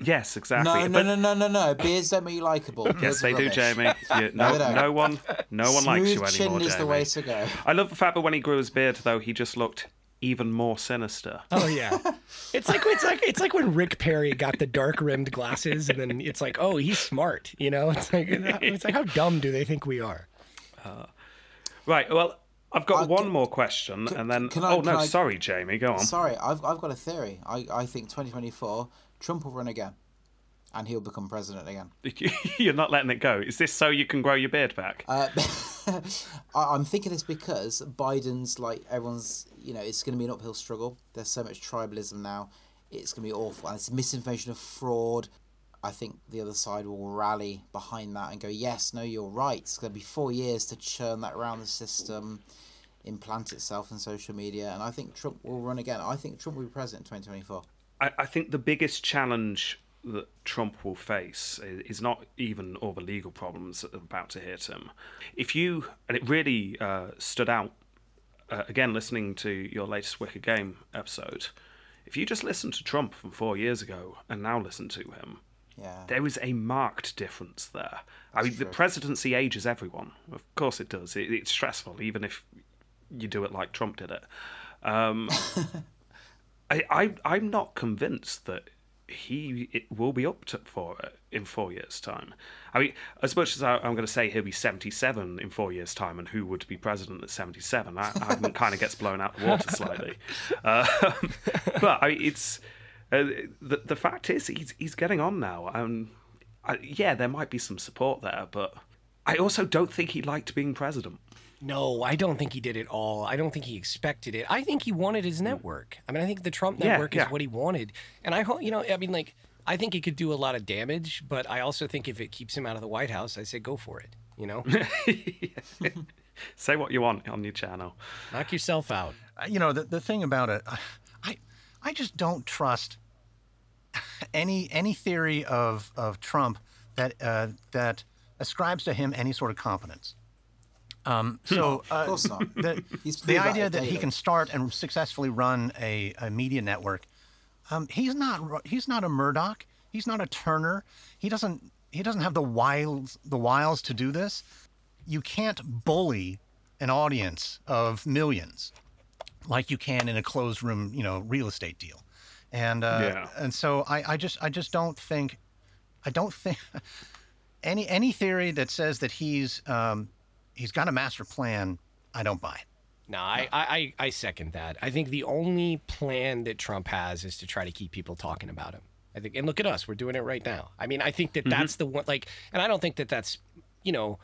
Yes, exactly. No, no, but... no, no, no, no. Beards don't make you likable. (laughs) yes, they rubbish. do, Jamie. (laughs) You, no, no, no, one, no one Smooth likes you anymore. chin is Jamie. the way to go. I love the fact that when he grew his beard, though, he just looked even more sinister. Oh yeah, (laughs) it's like it's like it's like when Rick Perry got the dark rimmed glasses, and then it's like, oh, he's smart. You know, it's like it's like how dumb do they think we are? Uh, right. Well, I've got uh, one can, more question, can, and then Can I, oh no, I, sorry, Jamie, go on. Sorry, I've I've got a theory. I I think 2024 Trump will run again, and he'll become president again. (laughs) You're not letting it go. Is this so you can grow your beard back? Uh, (laughs) I'm thinking this because Biden's like everyone's. You know, it's going to be an uphill struggle. There's so much tribalism now. It's going to be awful, and it's misinformation of fraud. I think the other side will rally behind that and go, yes, no, you're right. It's going to be four years to churn that around the system, implant itself in social media, and I think Trump will run again. I think Trump will be president in 2024. I, I think the biggest challenge that Trump will face is not even all the legal problems that are about to hit him. If you, and it really uh, stood out, uh, again, listening to your latest Wicked Game episode, if you just listen to Trump from four years ago and now listen to him, yeah. There is a marked difference there. I mean, the presidency ages everyone. Of course it does. It, it's stressful, even if you do it like Trump did it. Um, (laughs) I, I, I'm not convinced that he it will be up to, for it in four years' time. I mean, as much as I, am going to say he'll be 77 in four years' time, and who would be president at 77, I, I kind of gets blown out the water slightly. Uh, (laughs) (laughs) but I mean, it's uh, the the fact is he's he's getting on now. Um, I, yeah, there might be some support there, but I also don't think he liked being president. No, I don't think he did at all. I don't think he expected it. I think he wanted his network. I mean, I think the Trump network yeah, yeah. is what he wanted. And I hope, you know, I mean, like, I think it could do a lot of damage, but I also think if it keeps him out of the White House, I say go for it, you know? (laughs) (laughs) say what you want on your channel. Knock yourself out. Uh, you know, the, the thing about it, I, I just don't trust any any theory of, of Trump that, uh, that ascribes to him any sort of competence. Um, so, uh, of course. The, the idea that he can start and successfully run a, a media network, um, he's not he's not a Murdoch. He's not a Turner. He doesn't he doesn't have the wiles the wiles to do this. You can't bully an audience of millions like you can in a closed room, you know, real estate deal. And uh, yeah. and so I, I just I just don't think I don't think (laughs) any any theory that says that he's um, he's got a master plan. I don't buy it. No, I, I, I second that. I think the only plan that Trump has is to try to keep people talking about him. I think, and look at us, we're doing it right now. I mean, I think that mm-hmm. that's the one. Like, and I don't think that that's, you know,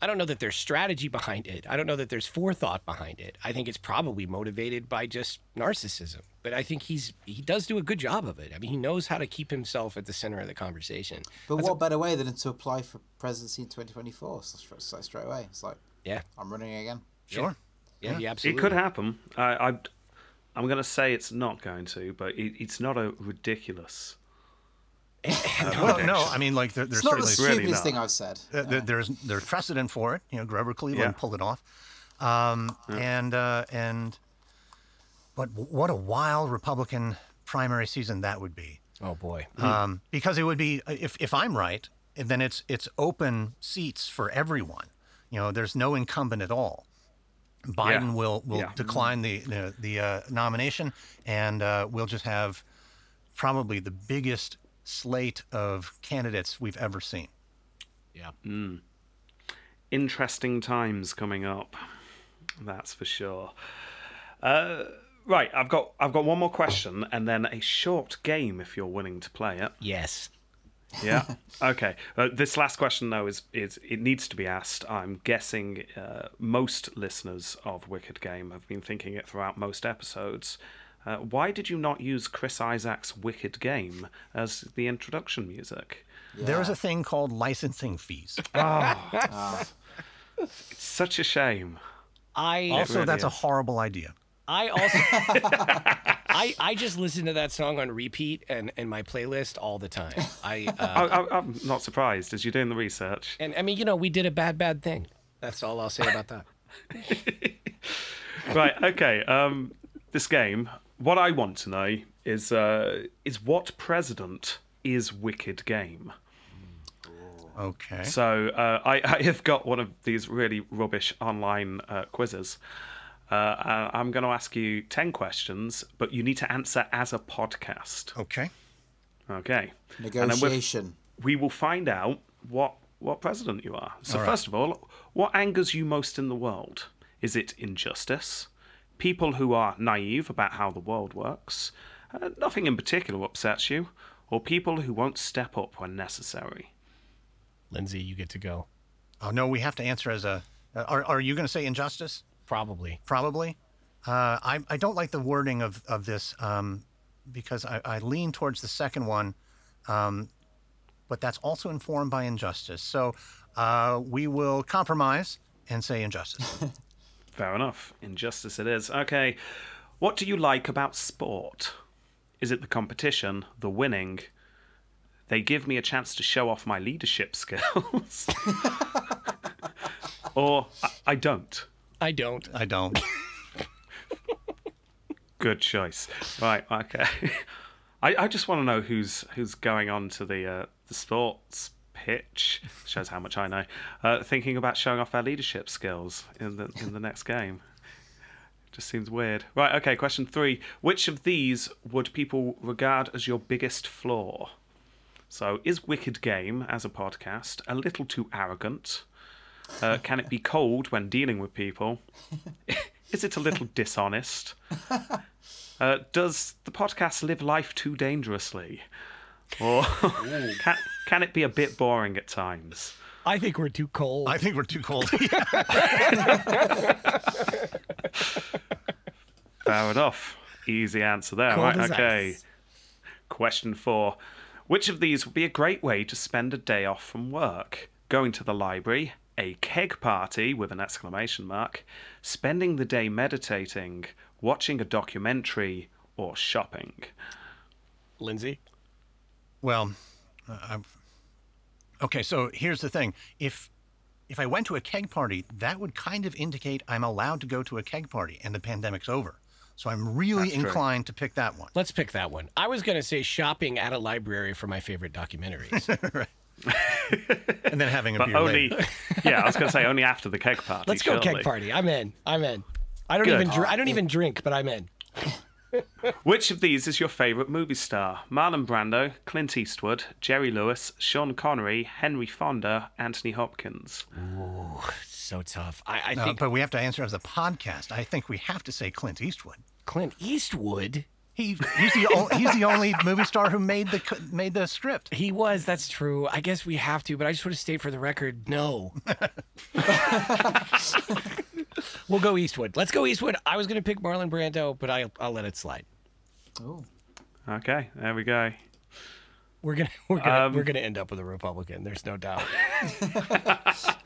I don't know that there's strategy behind it. I don't know that there's forethought behind it. I think it's probably motivated by just narcissism. But I think he's he does do a good job of it. I mean, he knows how to keep himself at the center of the conversation. But That's what a, better way than to apply for presidency in 2024? So, so straight away, it's like, yeah, I'm running again. Sure. Yeah, yeah, yeah absolutely. It could happen. I, I I'm going to say it's not going to, but it, it's not a ridiculous well, no, I mean, like there, there's it's not certainly the stupidest thing I've said. Uh, there, there's there's precedent for it. You know, Grover Cleveland yeah. pulled it off, um, yeah. and uh, and but what a wild Republican primary season that would be. Oh boy, um, because it would be if if I'm right, then it's it's open seats for everyone. You know, there's no incumbent at all. Biden yeah. will will decline the the, the uh, nomination, and uh, we'll just have probably the biggest slate of candidates we've ever seen. Yeah. Mm. Interesting times coming up. That's for sure. Uh, right, I've got I've got one more question and then a short game if you're willing to play it. Yes. Yeah. (laughs) okay. Uh, this last question though is is it needs to be asked. I'm guessing uh, most listeners of Wicked Game have been thinking it throughout most episodes. Uh, why did you not use Chris Isaak's Wicked Game as the introduction music? Yeah. There is a thing called licensing fees. Oh, (laughs) it's such a shame. I also really that's is. a horrible idea. I also (laughs) I I just listen to that song on repeat and in my playlist all the time. I, (laughs) uh, I am not surprised as you're doing the research. And I mean, you know, we did a bad bad thing. That's all I'll say about that. right. Okay. Um, this game what I want to know is uh, is what president is Wicked Game? Okay. So uh, I, I have got one of these really rubbish online uh, quizzes. Uh, uh I'm going to ask you 10 questions, but you need to answer as a podcast. Okay. Okay. Negotiation. We will find out what, what president you are. So, first of all, what angers you most in the world? Is it injustice? People who are naive about how the world works, uh, nothing in particular upsets you, or people who won't step up when necessary. Lindsay, you get to go. Oh no, we have to answer as a. Uh, are are you going to say injustice? Probably. Probably. Uh, I I don't like the wording of of this um, because I, I lean towards the second one, um, but that's also informed by injustice. So uh, we will compromise and say injustice. (laughs) Fair enough. Injustice it is. Okay. What do you like about sport? Is it the competition, the winning? They give me a chance to show off my leadership (laughs) skills. (laughs) or I, I don't. I don't. I don't. Good choice. Right. Okay. (laughs) I, I just want to know who's who's going on to the uh, the sports pitch shows how much I know. Uh, thinking about showing off our leadership skills in the in the next game. Just seems weird. Right, okay, question three. Which of these would people regard as your biggest flaw? So, is Wicked Game, as a podcast, a little too arrogant? Uh, can it be cold when dealing with people? (laughs) is it a little dishonest? (laughs) Uh, does the podcast live life too dangerously? Or (laughs) can, can it be a bit boring at times? I think we're too cold. I think we're too cold. (laughs) (laughs) Fair enough. Easy answer there. Cold right, as okay. ice. Question four. Which of these would be a great way to spend a day off from work? Going to the library, a keg party with an exclamation mark, spending the day meditating, watching a documentary, or shopping? Lindsay. well, I've, okay. So here's the thing: if if I went to a keg party, that would kind of indicate I'm allowed to go to a keg party, and the pandemic's over. So I'm really That's true. inclined to pick that one. Let's pick that one. I was going to say shopping at a library for my favorite documentaries. (laughs) (laughs) and then having a But beer only, later. yeah, I was going to say only after the keg (laughs) party. Let's go keg party. I'm in. I'm in. I don't Good. even dr- I don't even drink, but I'm in. Which of these is your favourite movie star? Marlon Brando, Clint Eastwood, Jerry Lewis, Sean Connery, Henry Fonda, Anthony Hopkins. Ooh, so tough. I, I No, think but we have to answer as a podcast. I think we have to say Clint Eastwood. Clint Eastwood. He he's the o- he's the only movie star who made the made the script. He was. That's true. I guess we have to, but I just want to state for the record, no. (laughs) we'll go Eastwood. Let's go Eastwood. I was going to pick Marlon Brando, but I, I'll let it slide. Oh, Okay, there we go. We're gonna we're gonna Um, we're gonna end up with a Republican. There's no doubt. (laughs)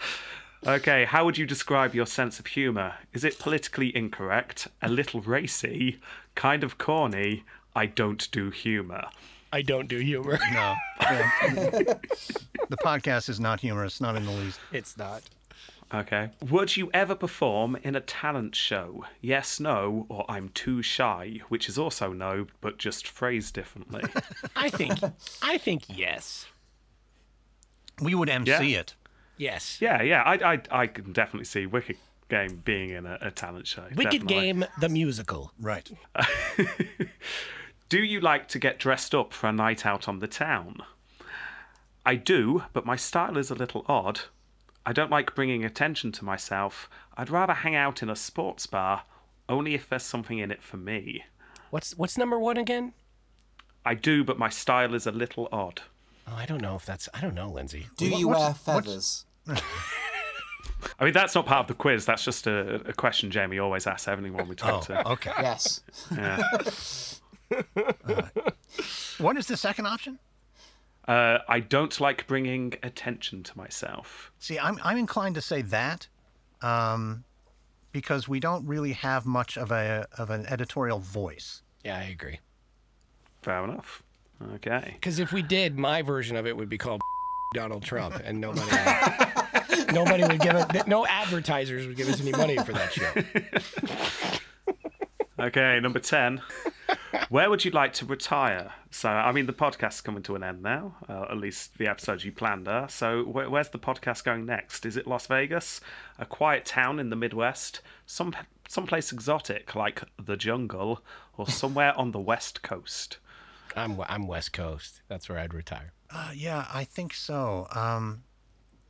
Okay, how would you describe your sense of humour? Is it politically incorrect, a little racy, kind of corny? I don't do humour. I don't do humor. No, Yeah. (laughs) the podcast is not humorous, not in the least. It's not. Okay. Would you ever perform in a talent show? Yes, no, or I'm too shy, which is also no, but just phrased differently. (laughs) I think I think yes. We would MC Yeah. it. Yes. yeah, yeah, I, I, I can definitely see Wicked Game being in a, a talent show. Wicked definitely. Game the musical. Right. (laughs) Do you like to get dressed up for a night out on the town? I do, but my style is a little odd. I don't like bringing attention to myself. I'd rather hang out in a sports bar, only if there's something in it for me. What's what's number one again? I do, but my style is a little odd. Oh, I don't know if that's I don't know, Lindsay. do What- you what's- wear what's- feathers? (laughs) I mean, that's not part of the quiz. That's just a, a question Jamie always asks everyone we talk Oh, to. okay. (laughs) Yes. Yeah. What is the second option? Uh, I don't like bringing attention to myself. See, I'm I'm inclined to say that, um, because we don't really have much of a of an editorial voice. Yeah, I agree. Fair enough. Okay. Because if we did, my version of it would be called Donald Trump, and nobody (laughs) nobody would give it. No advertisers would give us any money for that show. Okay, number 10. Where would you like to retire? So, I mean, the podcast's coming to an end now, uh, at least the episodes you planned are. So, where, where's the podcast going next? Is it Las Vegas, a quiet town in the Midwest, some someplace exotic like the jungle, or somewhere on the West Coast? I'm I'm West Coast. That's where I'd retire. Uh, yeah, I think so. Um,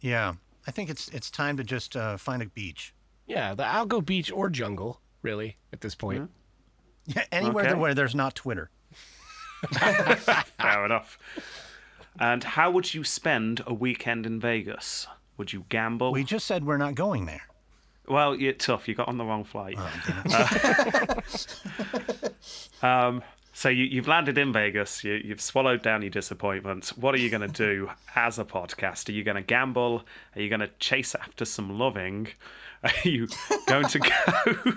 yeah, I think it's it's time to just uh, find a beach. Yeah, the I'll go beach or jungle. Really, at this point. Yeah, anywhere Okay. where there's not Twitter. Fair enough. And how would you spend a weekend in Vegas? Would you gamble? We just said we're not going there. Well, you're tough. You got on the wrong flight. Oh, (laughs) Um, so you, you've landed in Vegas. You, you've swallowed down your disappointment. What are you going to do (laughs) as a podcast? Are you going to gamble? Are you going to chase after some loving? (laughs) Are you going to go?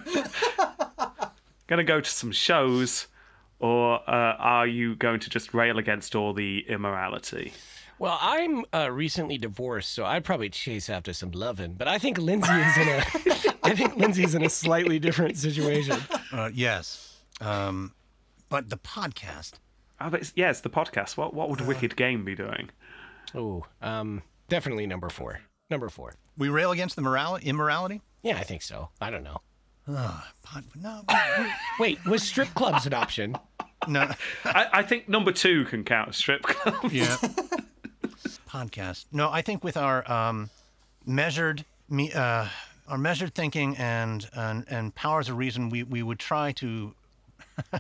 (laughs) going to go to some shows, or uh, are you going to just rail against all the immorality? Well, I'm uh, recently divorced, so I'd probably chase after some loving. But I think Lindsay is in a, I think Lindsay's in a slightly different situation. Uh, yes, um, but the podcast. Oh, but it's, yeah, it's the podcast. What what would Wicked Game be doing? Oh, um, definitely number four. Number four. We rail against the morality, immorality. Yeah, I think so. I don't know. Uh, pod, no, we- (laughs) we- Wait, was strip clubs an option? no. I, I think number two can count as strip club. Yeah. (laughs) Podcast. No, I think with our um, measured me, uh, our measured thinking and, and and powers of reason, we, we would try to (laughs)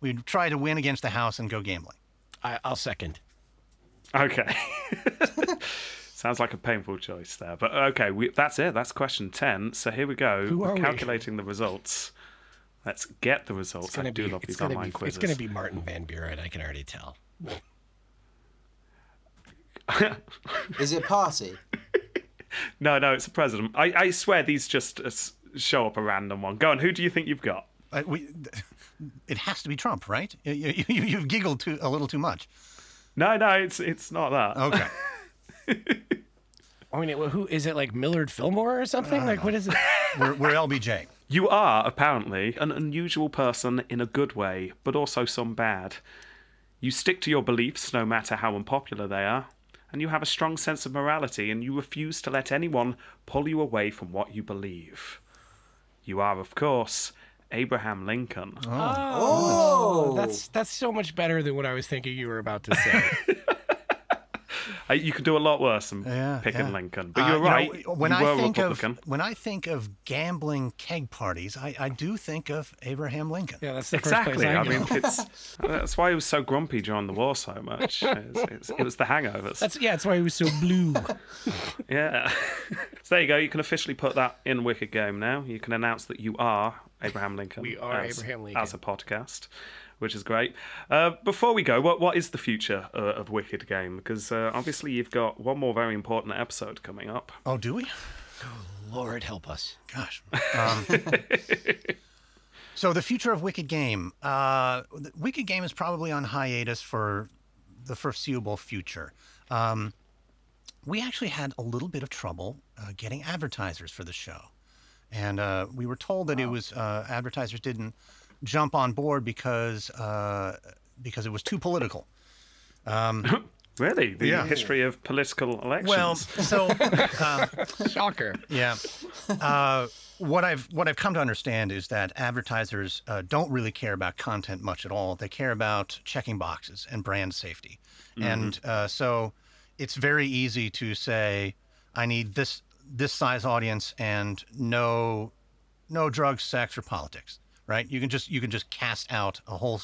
we'd try to win against the house and go gambling. I, I'll second. Okay. (laughs) Sounds like a painful choice there, but okay, we, that's it. That's question ten. So here we go. Who We're are we? calculating the results. Let's get the results. I do be. love these online be. quizzes. It's gonna be Martin Van Buren. I can already tell. (laughs) Is it a party? No, no, it's the president. I, I swear these just uh, show up a random one. Go on. Who do you think you've got? Uh, we, (laughs) it has to be Trump, right? You, you, (laughs) you- you've giggled too, a little too much. No, no, it's it's not that. Okay. (laughs) I mean, who is it? Like Millard Fillmore or something? Like what is it? we're, we're LBJ. You are apparently an unusual person in a good way, but also some bad. You stick to your beliefs no matter how unpopular they are, and you have a strong sense of morality and you refuse to let anyone pull you away from what you believe. You are, of course, Abraham Lincoln. Oh. Oh. oh, That's that's so much better than what I was thinking you were about to say. (laughs) Uh, You could do a lot worse than Yeah, picking yeah. Lincoln, but Uh, you're you know, right. when you I were think Republican. of when I think of gambling keg parties, I, I do think of Abraham Lincoln. Yeah, that's the Exactly. first place I, I mean, (laughs) it's that's why he was so grumpy during the war so much. It's, it's, it was the hangovers. That's yeah. That's why he was so blue. (laughs) Yeah. (laughs) so there you go. You can officially put that in Wicked Game now. You can announce that you are Abraham Lincoln. We are as, Abraham Lincoln. As a podcast, which is great. Uh, before we go, what what is the future uh, of Wicked Game? Because uh, obviously you've got one more very important episode coming up. Oh, do we? Oh, Lord help us. Gosh. Um, (laughs) so the future of Wicked Game. Uh, Wicked Game is probably on hiatus for the foreseeable future. Um, we actually had a little bit of trouble uh, getting advertisers for the show, and uh, we were told that it was uh, advertisers didn't jump on board because uh, because it was too political. (laughs) Really, the Yeah. history of political elections. Well, (laughs) so um, Shocker. Yeah. Uh, what I've what I've come to understand is that advertisers uh, don't really care about content much at all. They care about checking boxes and brand safety, and uh, so it's very easy to say, "I need this this size audience and no no drugs, sex, or politics." Right? You can just you can just cast out a whole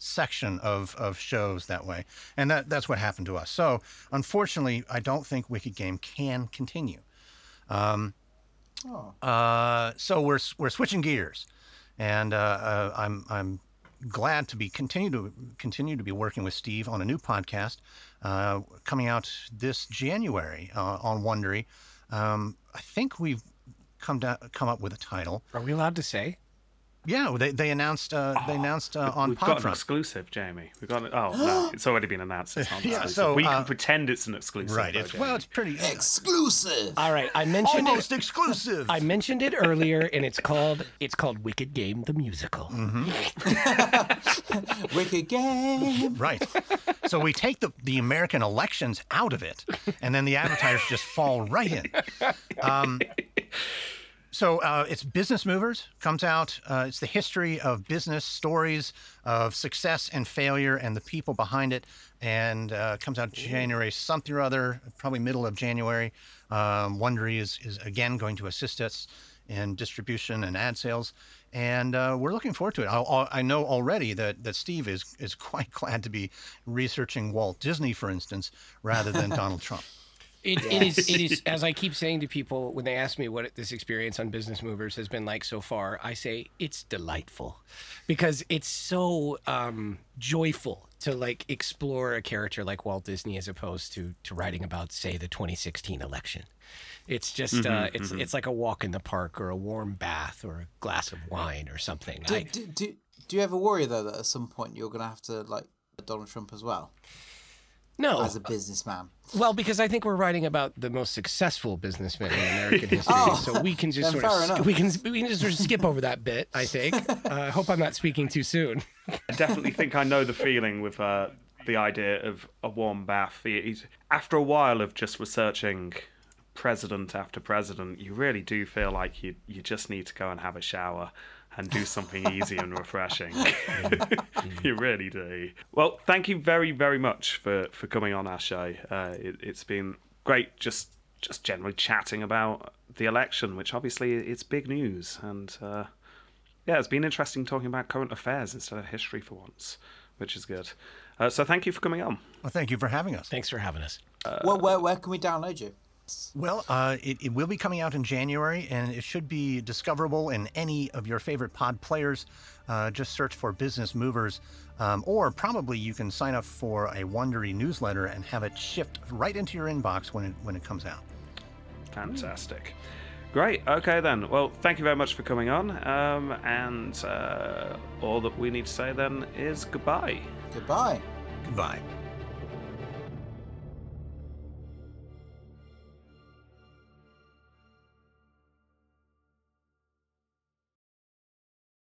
section of, of shows that way. And that, that's what happened to us. So, unfortunately, I don't think Wicked Game can continue. Um, uh, so we're, we're switching gears, and uh, uh, I'm, I'm glad to be continue to continue to be working with Steve on a new podcast uh, coming out this January uh, on Wondery. Um, I think we've come down, come up with a title. Are we allowed to say? Yeah, they, they announced uh, they announced uh, on We've got an exclusive, Jamie. We've got. An, oh (gasps) no, it's already been announced. It's not Yeah, exclusive. so, we uh, can pretend it's an exclusive. Right. though, It's, well, it's pretty exclusive. All right. I mentioned it. almost exclusive. I mentioned it earlier, and it's called it's called Wicked Game the musical. (laughs) Wicked game. Right. So we take the, the American elections out of it, and then the advertisers just fall right in. Um, so uh, it's Business Movers comes out. Uh, it's the history of business stories of success and failure and the people behind it, and uh, comes out January something or other, probably middle of January. Um, Wondery is is again going to assist us in distribution and ad sales, and uh, we're looking forward to it. I, I know already that, that Steve is is (laughs) quite glad to be researching Walt Disney, for instance, rather than (laughs) Donald Trump. It, it is it is (laughs) as I keep saying to people when they ask me what this experience on Business Movers has been like so far, I say it's delightful because it's so um, joyful to like explore a character like Walt Disney as opposed to to writing about say the 2016 election. It's just uh, it's it's like a walk in the park or a warm bath or a glass of wine or something. Do, I, do, do, do you ever worry though that at some point you're gonna have to like Donald Trump as well no, as a businessman? Well, because I think we're writing about the most successful businessman in American history, Oh, so we can just sort of sk- we can we can just sort of skip over that bit. I think. (laughs) Uh, I hope I'm not speaking too soon. I definitely think I know the feeling with uh, the idea of a warm bath. It- it- After a while of just researching president after president, you really do feel like you you just need to go and have a shower and do something easy and refreshing. (laughs) (laughs) you really do. Well, thank you very very much for for coming on our show. Uh, it, it's been great just just generally chatting about the election, which obviously it's big news and. Uh, yeah, it's been interesting talking about current affairs instead of history for once, which is good. Uh, so thank you for coming on. Well, thank you for having us. Thanks for having us. Uh, well, where, where can we download you? Well, uh, it, it, will be coming out in January, and it should be discoverable in any of your favorite pod players. Uh, just search for Business Movers, um, or probably you can sign up for a Wondery newsletter and have it shipped right into your inbox when it when it comes out. Fantastic. Great. Okay, then. Well, thank you very much for coming on. Um, and uh, all that we need to say then is goodbye. Goodbye. Goodbye.